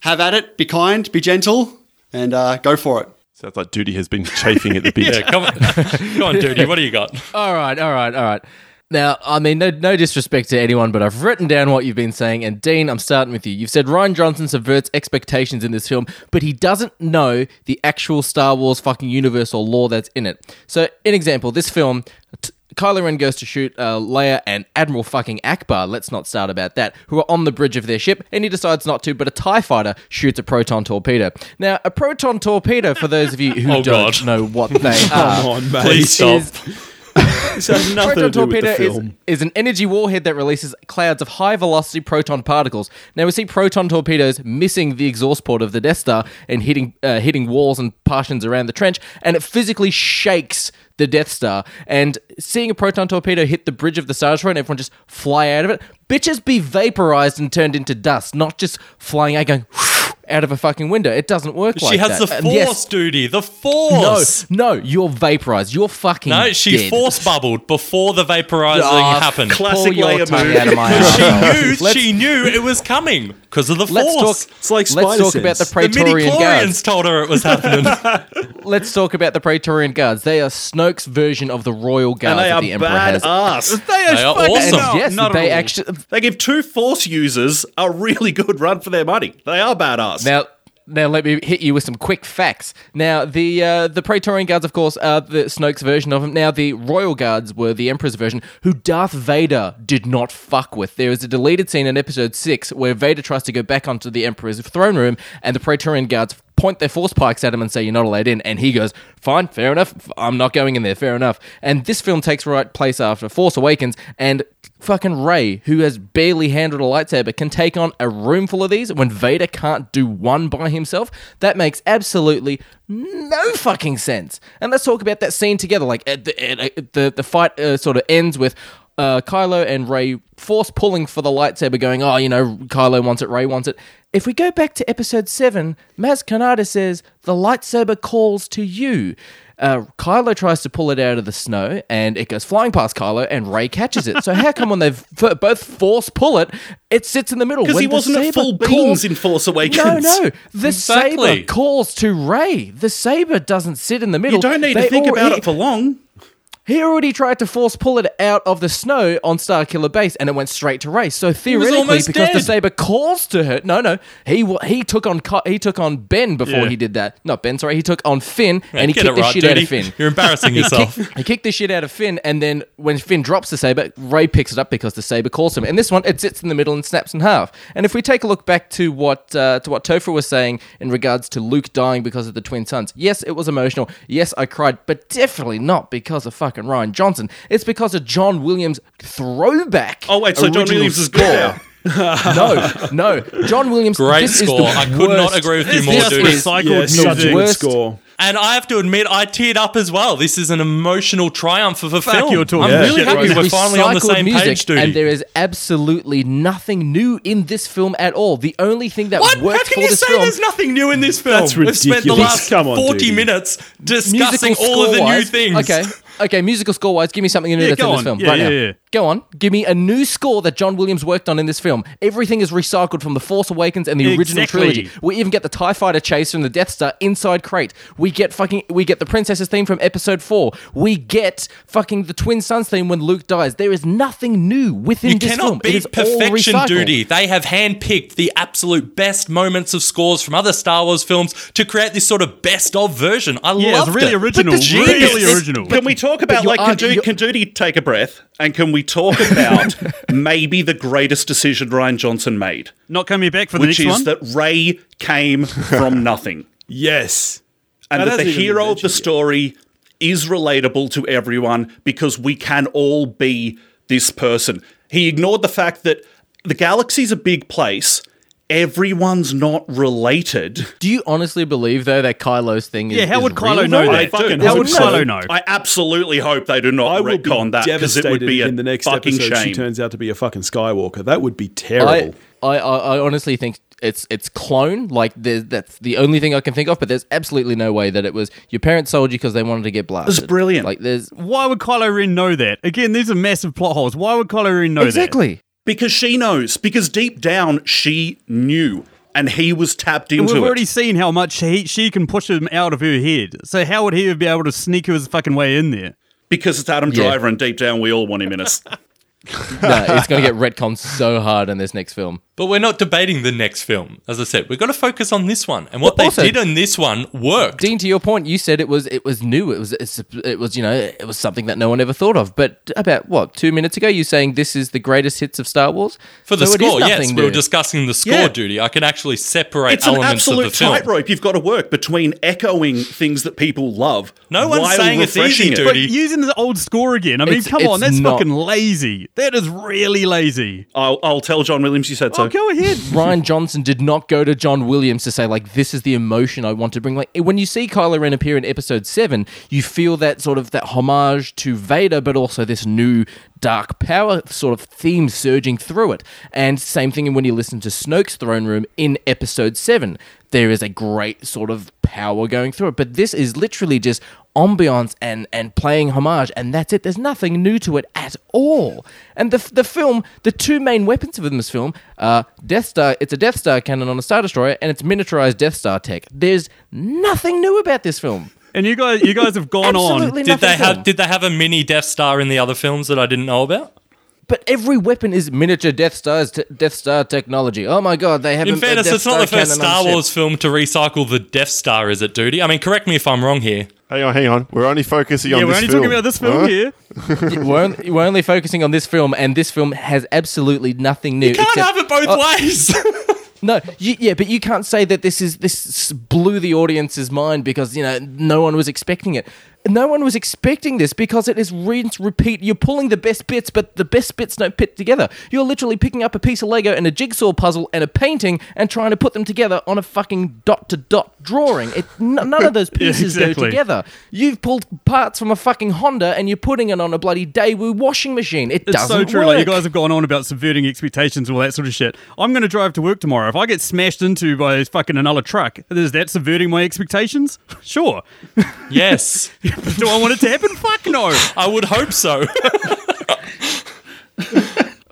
have at it, be kind, be gentle, and uh, go for it. Sounds like Dudi has been chafing at the bit. Yeah, come on, come on, Dudi. What do you got? All right, all right, all right. Now, I mean, no, no disrespect to anyone, but I've written down what you've been saying. And Dean, I'm starting with you. You've said Rian Johnson subverts expectations in this film, but he doesn't know the actual Star Wars fucking universe or lore that's in it. So, an example, this film. T- Kylo Ren goes to shoot uh, Leia and Admiral fucking Ackbar, let's not start about that, who are on the bridge of their ship, and he decides not to, but a TIE fighter shoots a proton torpedo. Now, a proton torpedo, for those of you who Oh, don't God. know what they are, Come on. Please stop. is This has nothing proton to do with torpedo the is, film. is an energy warhead that releases clouds of high velocity proton particles. Now we see proton torpedoes missing the exhaust port of the Death Star and hitting uh, hitting walls and partitions around the trench, and it physically shakes the Death Star. And seeing a proton torpedo hit the bridge of the Star Destroyer and everyone just fly out of it, bitches be vaporized and turned into dust, not just flying out going out of a fucking window. It doesn't work like that. She has the force, yes, Dudi. The force. no, no, you're vaporized. You're fucking No, she dead. force bubbled before the vaporizing Ah, happened. Pull Classic Leia move. out of my she knew she knew it was coming because of the Let's force. talk. It's like let's spider talk about the sense. the Praetorian guards. told her it was happening. Let's talk about the Praetorian guards. They are Snoke's version of the royal And guards they that are the Emperor has. badass. They are, They are awesome. No, yes, not they actually They give two force users a really good run for their money. They are badass. Now. Now let me hit you with some quick facts. Now the uh, the Praetorian guards, of course, are the Snoke's version of them. Now the royal guards were the Emperor's version, who Darth Vader did not fuck with. There is a deleted scene in Episode Six where Vader tries to go back onto the Emperor's throne room, and the Praetorian guards point their force pikes at him and say you're not allowed in. And he goes fine fair enough. I'm not going in there. Fair enough. And this film takes right place after force awakens and fucking Rey who has barely handled a lightsaber can take on a room full of these when vader can't do one by himself. That makes absolutely no fucking sense. And let's talk about that scene together. Like at the, at, the, the fight uh, sort of ends with uh, Kylo and Rey force pulling for the lightsaber, going, oh, you know, Kylo wants it, Rey wants it. If we go back to episode 7, Maz Kanata says, the lightsaber calls to you. Uh, Kylo tries to pull it out of the snow and it goes flying past Kylo and Rey catches it. So how come when they've f- both force pull it, it sits in the middle? Because he wasn't at full beams in Force Awakens. No, no. The Exactly. saber calls to Rey. The saber doesn't sit in the middle. You don't need They to think all- about it for long. He already tried to force pull it out of the snow on Starkiller Base, and it went straight to Rey. So theoretically, because the saber calls to her, no, no, he he took on he took on Ben before Yeah. he did that. Not Ben, sorry, he took on Finn, and he kicked it the right, shit out of Finn. You're embarrassing He yourself. kicked, he kicked the shit out of Finn, and then when Finn drops the saber, Rey picks it up because the saber calls him. And this one, it sits in the middle and snaps in half. And if we take a look back to what uh, to what Topher was saying in regards to Luke dying because of the twin suns, yes, it was emotional. Yes, I cried, but definitely not because of fucking Rian Johnson. It's because of John Williams' throwback. Oh, wait, so John Williams is score. good no, no, John Williams. Great this score. Is the I could not agree with you This more, is Dudi. recycled Yeah, such a music. good Worst- score. And I have to admit, I teared up as well. This is an emotional triumph of a Fuck, film. you're talking I'm Yeah. really happy right. we're finally on the Recycled same music, page, Dudi. And there is absolutely nothing new in this film at all. The only thing that What? How worked can for you this say film. there's nothing new in this film? That's ridiculous. We've spent the last on, 40 Duty. minutes discussing musical all of the new things. Okay, okay. Musical score wise, give me something new Yeah, that's in go this on. film Yeah, right yeah, now. yeah. Go on, give me a new score that John Williams worked on in this film. Everything is recycled from the Force Awakens and the original Exactly. trilogy. We even get the Tie Fighter chase from the Death Star inside crate. We get fucking we get the Princess's theme from Episode Four. We get fucking the Twin Suns theme when Luke dies. There is nothing new within You this cannot film. It beat is all perfection recycled. Dudi. They have handpicked the absolute best moments of scores from other Star Wars films to create this sort of best of version. I Yeah, loved it's really original. Really original. Can we talk about like can, argu- Dudi, can Dudi take a breath and can we talk about maybe the greatest decision Rian Johnson made, Not coming back for the which is that Rey came from nothing, Yes. and That that the hero of the mentioned yet. story is relatable to everyone because we can all be this person. He ignored the fact that the galaxy's a big place. Everyone's not related. Do you honestly believe though that Kylo's thing is Yeah, how is would Kylo real, know though? that? I fucking How hope would so. Kylo know? I absolutely hope they do not I would be retcon that because it would be a in the next fucking episode shame. she turns out to be a fucking Skywalker. That would be I, terrible. I, I I honestly think it's it's clone. Like there's, that's the only thing I can think of. But there's absolutely no way that it was your parents sold you because they wanted to get blasted. That's brilliant. Like there's Why would Kylo Ren know that? Again, these are massive plot holes. Why would Kylo Ren know that? exactly. Because she knows. Because deep down, she knew. and he was tapped And into we've it. already seen how much he, she can push him out of her head. So how would he be able to sneak his fucking way in there? because it's Adam Yeah. Driver, and deep down we all want him in us. no, it's going to get retconned so hard in this next film. But we're not debating the next film. As I said, we've got to focus on this one. And what Well, they also- did in this one worked. Dean, to your point, you said it was it was new. It was it was you know it was something that no one ever thought of. But about what two minutes ago, you saying this is the greatest hits of Star Wars For the So score, yes, nothing we were discussing the score Yeah. Dudi. I can actually separate It's an elements of absolute the film. tightrope you've got to work between echoing things that people love. No one's while saying it's easy, it. dude. But using the old score again, I mean, It's- come on, that's not- fucking lazy. That is really lazy. I'll, I'll tell John Williams you said so. Oh, go ahead. Rian Johnson did not go to John Williams to say like this is the emotion I want to bring. Like when you see Kylo Ren appear in Episode Seven, you feel that sort of that homage to Vader, but also this new dark power sort of theme surging through it. And same thing when you listen to Snoke's throne room in Episode Seven, there is a great sort of power going through it. But this is literally just ambiance and and playing homage and that's it there's nothing new to it at all and the the film the two main weapons of this film are death star it's a death star cannon on a star destroyer and it's miniaturized death star tech there's nothing new about this film And you guys, you guys have gone on. Absolutely Did they have did they have a mini Death Star in the other films that I didn't know about? But every weapon is miniature death stars t- death star technology oh my god they haven't. In a- a fairness, Death it's not the first cannon on Star ship. Wars film to recycle the Death Star, is it, Dudi? I mean, correct me if I'm wrong here. Hang on, hang on. We're only focusing Yeah, on Yeah, we're this only film. talking about this film Huh? here. we're, only, we're only focusing on this film and this film has absolutely nothing new You Can't except- have it both oh. ways. No, you, yeah, but you can't say that this is this blew the audience's mind because you know no one was expecting it. No one was expecting this because it is rinse repeat. You're pulling the best bits, but the best bits don't fit together. You're literally picking up a piece of Lego and a jigsaw puzzle and a painting and trying to put them together on a fucking dot to dot drawing. It, n- none of those Yeah, pieces go together. You've pulled parts from a fucking Honda and you're putting it on a bloody Daewoo washing machine. It It's doesn't so true. work. Like you guys have gone on about subverting expectations, all that sort of shit. I'm going to drive to work tomorrow. If I get smashed into by fucking another truck, is that subverting my expectations? Sure. yes, Do I want it to happen? Fuck no. I would hope so.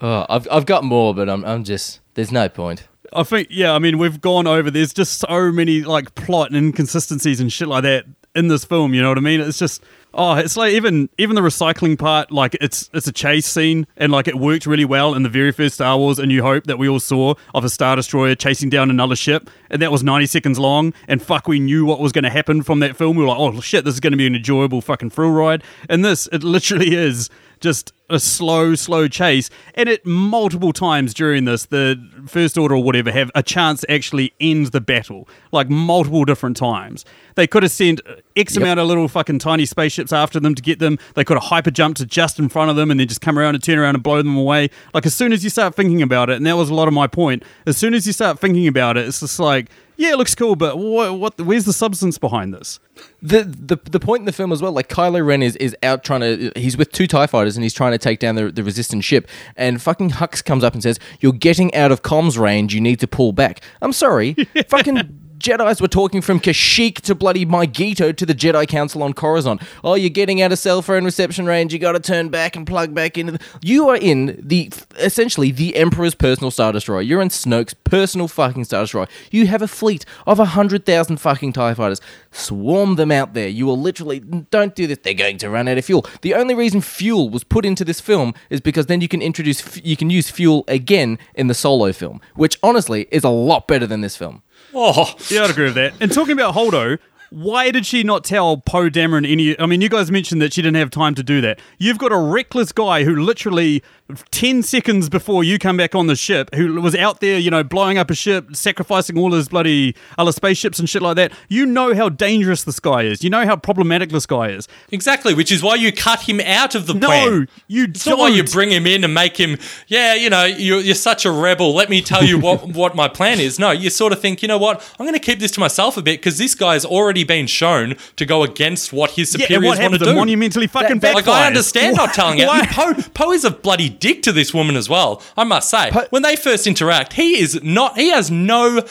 Oh, I've I've got more, but I'm I'm just there's no point. I think, yeah, I mean, we've gone over. There's just so many like plot and inconsistencies and shit like that in this film. You know what I mean? It's just, oh, it's like even even the recycling part. Like it's it's a chase scene and like it worked really well in the very first Star Wars A New Hope that we all saw of a star destroyer chasing down another ship, and that was 90 seconds long. And fuck, we knew what was going to happen from that film. We were like, oh shit, this is going to be an enjoyable fucking thrill ride. And this, it literally is just a slow, slow chase. And it multiple times during this, the First Order or whatever have a chance to actually end the battle, like multiple different times. They could have sent X amount of little fucking tiny spaceships after them to get them. They could have hyper jumped to just in front of them and then just come around and turn around and blow them away. Like as soon as you start thinking about it, and that was a lot of my point. As soon as you start thinking about it, it's just like, yeah, it looks cool, but what? What? Where's the substance behind this? The the the point in the film as well, like Kylo Ren is, is out trying to he's with two TIE fighters and he's trying to take down the, the resistance ship and fucking Hux comes up and says, You're getting out of comms range, you need to pull back. I'm sorry. fucking Jedi's were talking from Kashyyyk to bloody Mygeeto to the Jedi Council on Coruscant. Oh, you're getting out of cell phone reception range. You got to turn back and plug back into. The- you are in the essentially the Emperor's personal star destroyer. You're in Snoke's personal fucking star destroyer. You have a fleet of hundred thousand fucking Tie fighters. Swarm them out there. You will literally don't do this. They're going to run out of fuel. The only reason fuel was put into this film is because then you can introduce you can use fuel again in the Solo film, which honestly is a lot better than this film. Oh, Yeah, I'd agree with that. And talking about Holdo, why did she not tell Poe Dameron any? I mean, you guys mentioned that she didn't have time to do that. You've got a reckless guy who literally, 10 seconds before you come back on the ship, who was out there, you know, blowing up a ship, sacrificing all his bloody other spaceships and shit like that. You know how dangerous this guy is. You know how problematic this guy is. exactly. Which is why you cut him out of the No, plan. you It's not why you bring him in and make him, yeah, you know, you're, you're such a rebel. Let me tell you what, what my plan is. No, you sort of think, you know what, I'm going to keep this to myself a bit because this guy's already been shown to go against what his Yeah, superiors what want to? Do. monumentally fucking that- like. I understand not telling it. Poe is a bloody dick to this woman as well. I must say. Po- when they first interact, he is not. He has no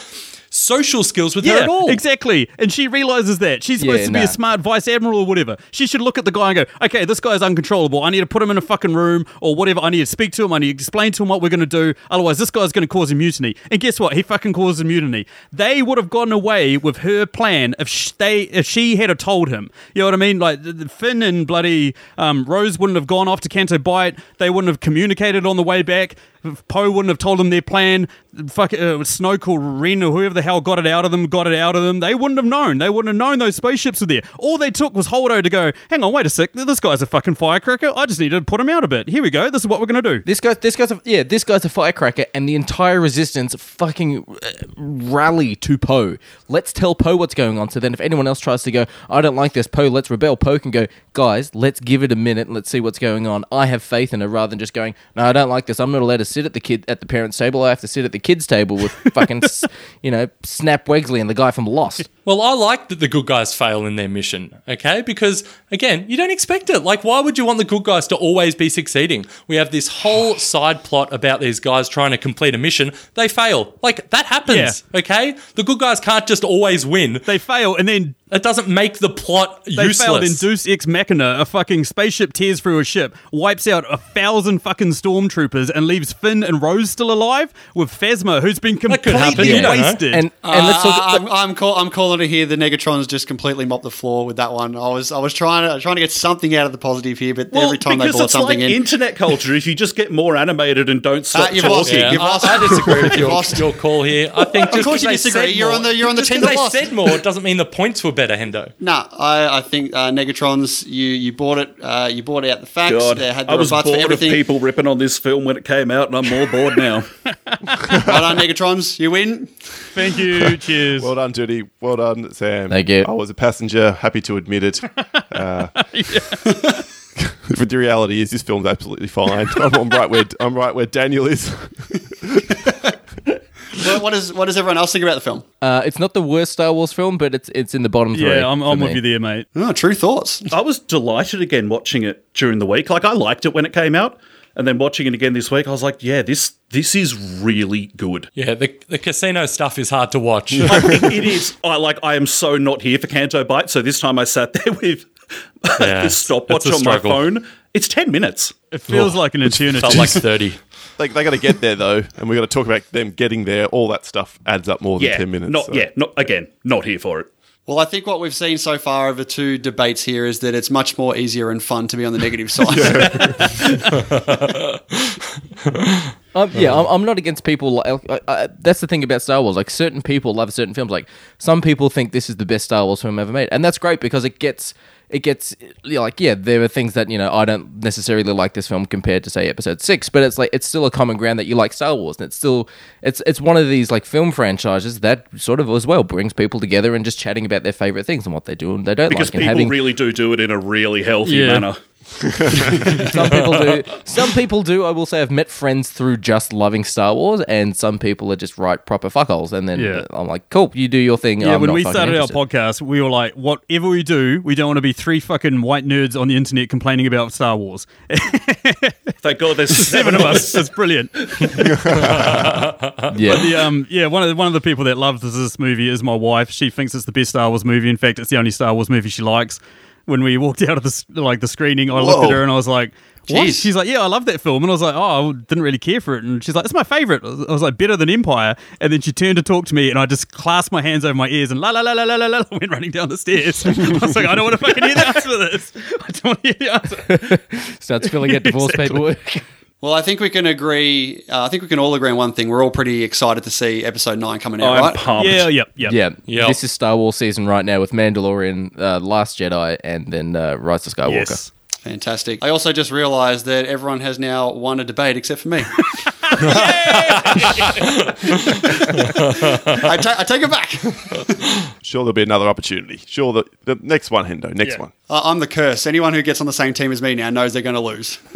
social skills with her at all. exactly. And she realizes that. She's supposed Yeah, to be nah. a smart vice admiral or whatever. She should look at the guy and go, okay, this guy's uncontrollable. I need to put him in a fucking room or whatever. I need to speak to him. I need to explain to him what we're going to do. Otherwise, this guy's going to cause a mutiny. And guess what? He fucking causes a mutiny. They would have gotten away with her plan if sh- they if she had told him. You know what I mean? Like Finn and bloody um, Rose wouldn't have gone off to Canto Bight. They wouldn't have communicated on the way back. Poe wouldn't have told them their plan. Fuck, uh, Snoke or Ren or whoever the hell got it out of them, got it out of them. They wouldn't have known. They wouldn't have known those spaceships were there. All they took was Holdo to go, hang on, wait a sec. This guy's a fucking firecracker. I just need to put him out a bit. Here we go. This is what we're going to do. This guy's this guy's a, yeah, this guy's a firecracker, and the entire resistance fucking uh, rally to Poe. Let's tell Poe what's going on. So then, if anyone else tries to go, I don't like this, Poe, let's rebel. Poe can go, guys, let's give it a minute and let's see what's going on. I have faith in her, rather than just going, no, I don't like this. I'm not allowed to sit at the kid at the parents' table. I have to sit at the kids' table with fucking, s- you know, Snap Wexley and the guy from Lost. Well, I like that the good guys fail in their mission, okay? Because, again, you don't expect it. Like, why would you want the good guys to always be succeeding? We have this whole side plot about these guys trying to complete a mission. They fail. Like, that happens, okay? The good guys can't just always win. They fail, and then It doesn't make the plot They useless. failed in Deus Ex Machina. A fucking spaceship tears through a ship, wipes out a thousand fucking stormtroopers, and leaves Finn and Rose still alive with Phasma, who's been That could happen, completely you don't know. wasted. And and let's Uh, talk. I'm, I'm, call, I'm calling it here. The Negatrons just completely mopped the floor with that one. I was I was trying to trying to get something out of the positive here, but every time they because brought it's something like in, internet culture. If you just get more animated and don't stop you've talking, lost. Yeah, You've I, lost- I disagree with You've your, lost. your call here. I think just course you disagree. You're more- on the- you're on the team that they lost. said more it doesn't mean the points were better, Hendo. No, I, I think uh, Negatrons. You you bought it. Uh, you bought out the facts. God, They had the I was rebuts for bored of people ripping on this film when it came out, and I'm more bored now. Well done, Negatrons. You win. Thank you. Cheers. Well done, Dudi. Well done, Sam. Thank you. I was a passenger, happy to admit it. Uh, but the reality is, this film's absolutely fine. I'm, I'm right where I'm right where Daniel is. Well, what is what does everyone else think about the film? Uh, it's not the worst Star Wars film, but it's it's in the bottom three. yeah, I'm, I'm with you there, mate. Oh, true thoughts. I was delighted again watching it during the week. Like I liked it when it came out, and then watching it again this week, I was like, yeah, this this is really good. Yeah, the, the casino stuff is hard to watch. it is. I like. I am so not here for Canto Bight. So this time I sat there with Yeah, the stopwatch it's a on my phone. It's ten minutes. It feels like an eternity. Felt like 30. Like they got to get there though, and we got to talk about them getting there. All that stuff adds up more than Yeah, ten minutes. Not so. yeah. Not again. Not here for it. Well, I think what we've seen so far over two debates here is that it's much more easier and fun to be on the negative side. Um, yeah, I'm, I'm not against people. Like, I, I, that's the thing about Star Wars. Like certain people love certain films. Like some people think this is the best Star Wars film ever made, and that's great because it gets it gets you know, like yeah, there are things that you know I don't necessarily like this film compared to say Episode Six, but it's like it's still a common ground that you like Star Wars, and it's still it's it's one of these like film franchises that sort of as well brings people together and just chatting about their favorite things and what they do and they don't Because like, and people having really do do it in a really healthy Yeah. manner. some people do. Some people do. I will say I've met friends through just loving Star Wars, and some people are just right proper fuckholes. And then Yeah. I'm like, cool, you do your thing. Yeah, I'm when not we fucking started interested. our podcast, we were like, whatever we do, we don't want to be three fucking white nerds on the internet complaining about Star Wars. Thank God there's Seven of us. That's brilliant. yeah, The, um, yeah, one of the, one of the people that loves this movie is my wife. She thinks it's the best Star Wars movie. In fact, it's the only Star Wars movie she likes. When we walked out of the like the screening, I looked at her and I was like, "What?" Jeez. She's like, "Yeah, I love that film," and I was like, "Oh, I didn't really care for it." And she's like, "It's my favorite." I was like, "Better than Empire." And then she turned to talk to me, and I just clasped my hands over my ears and la la la la la la la went running down the stairs. I was like, "I don't want to fucking hear the answer to this. I don't want to hear the answer." starts filling out divorce Exactly. paperwork. Well, I think we can agree. Uh, I think we can all agree on one thing. We're all pretty excited to see Episode Nine coming out, I'm right? pumped. yeah, yep, yep. yeah, Yep. this is Star Wars season right now with Mandalorian, uh, Last Jedi, and then uh, Rise of Skywalker. Yes. Fantastic. I also just realised that everyone has now won a debate except for me. I, ta- I take it back. Sure, there'll be another opportunity. Sure, the, the next one, Hendo. Next Yeah. one. Uh, I'm the curse. Anyone who gets on the same team as me now knows they're going to lose.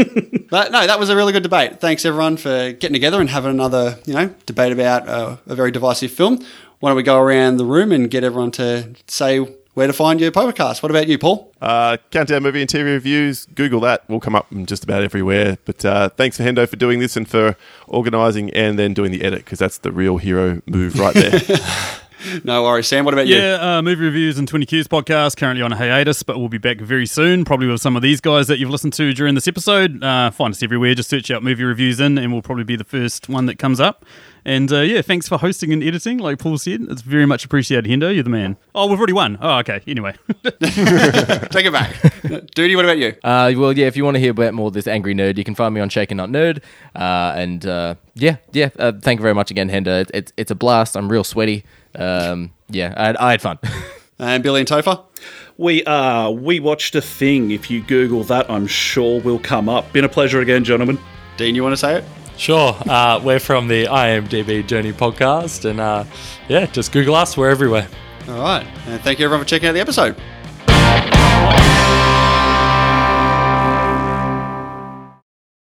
but no, that was a really good debate. Thanks everyone for getting together and having another, you know, debate about uh, a very divisive film. Why don't we go around the room and get everyone to say where to find your podcast? What about you, Paul? Uh, Countdown Movie and TV Reviews. Google that. We'll come up in just about everywhere. But uh, thanks to Hendo for doing this and for organising and then doing the edit because that's the real hero move right there. No worries. Sam, what about you? Yeah, uh, movie reviews and 20 Qs podcast currently on a hiatus, but we'll be back very soon, probably with some of these guys that you've listened to during this episode. Uh, find us everywhere. Just search out movie reviews in, and we'll probably be the first one that comes up. And uh, yeah, thanks for hosting and editing, like Paul said. It's very much appreciated, Hendo. You're the man. Oh, we've already won. Oh, okay. Anyway. Take it back. Dudi, what about you? Uh, well, yeah, if you want to hear about more of this angry nerd, you can find me on Shaken Not Nerd. Uh, and uh, yeah, yeah, uh, thank you very much again, Henda. It's, it's, it's a blast. I'm real sweaty. Um, yeah, I, I had fun. And Billy and Topher? We uh we watched a thing. If you Google that, I'm sure will come up. Been a pleasure again, gentlemen. Dean, you want to say it? Sure. Uh, we're from the IMDb Journey podcast, and uh, yeah, just Google us. We're everywhere. All right. And thank you everyone for checking out the episode.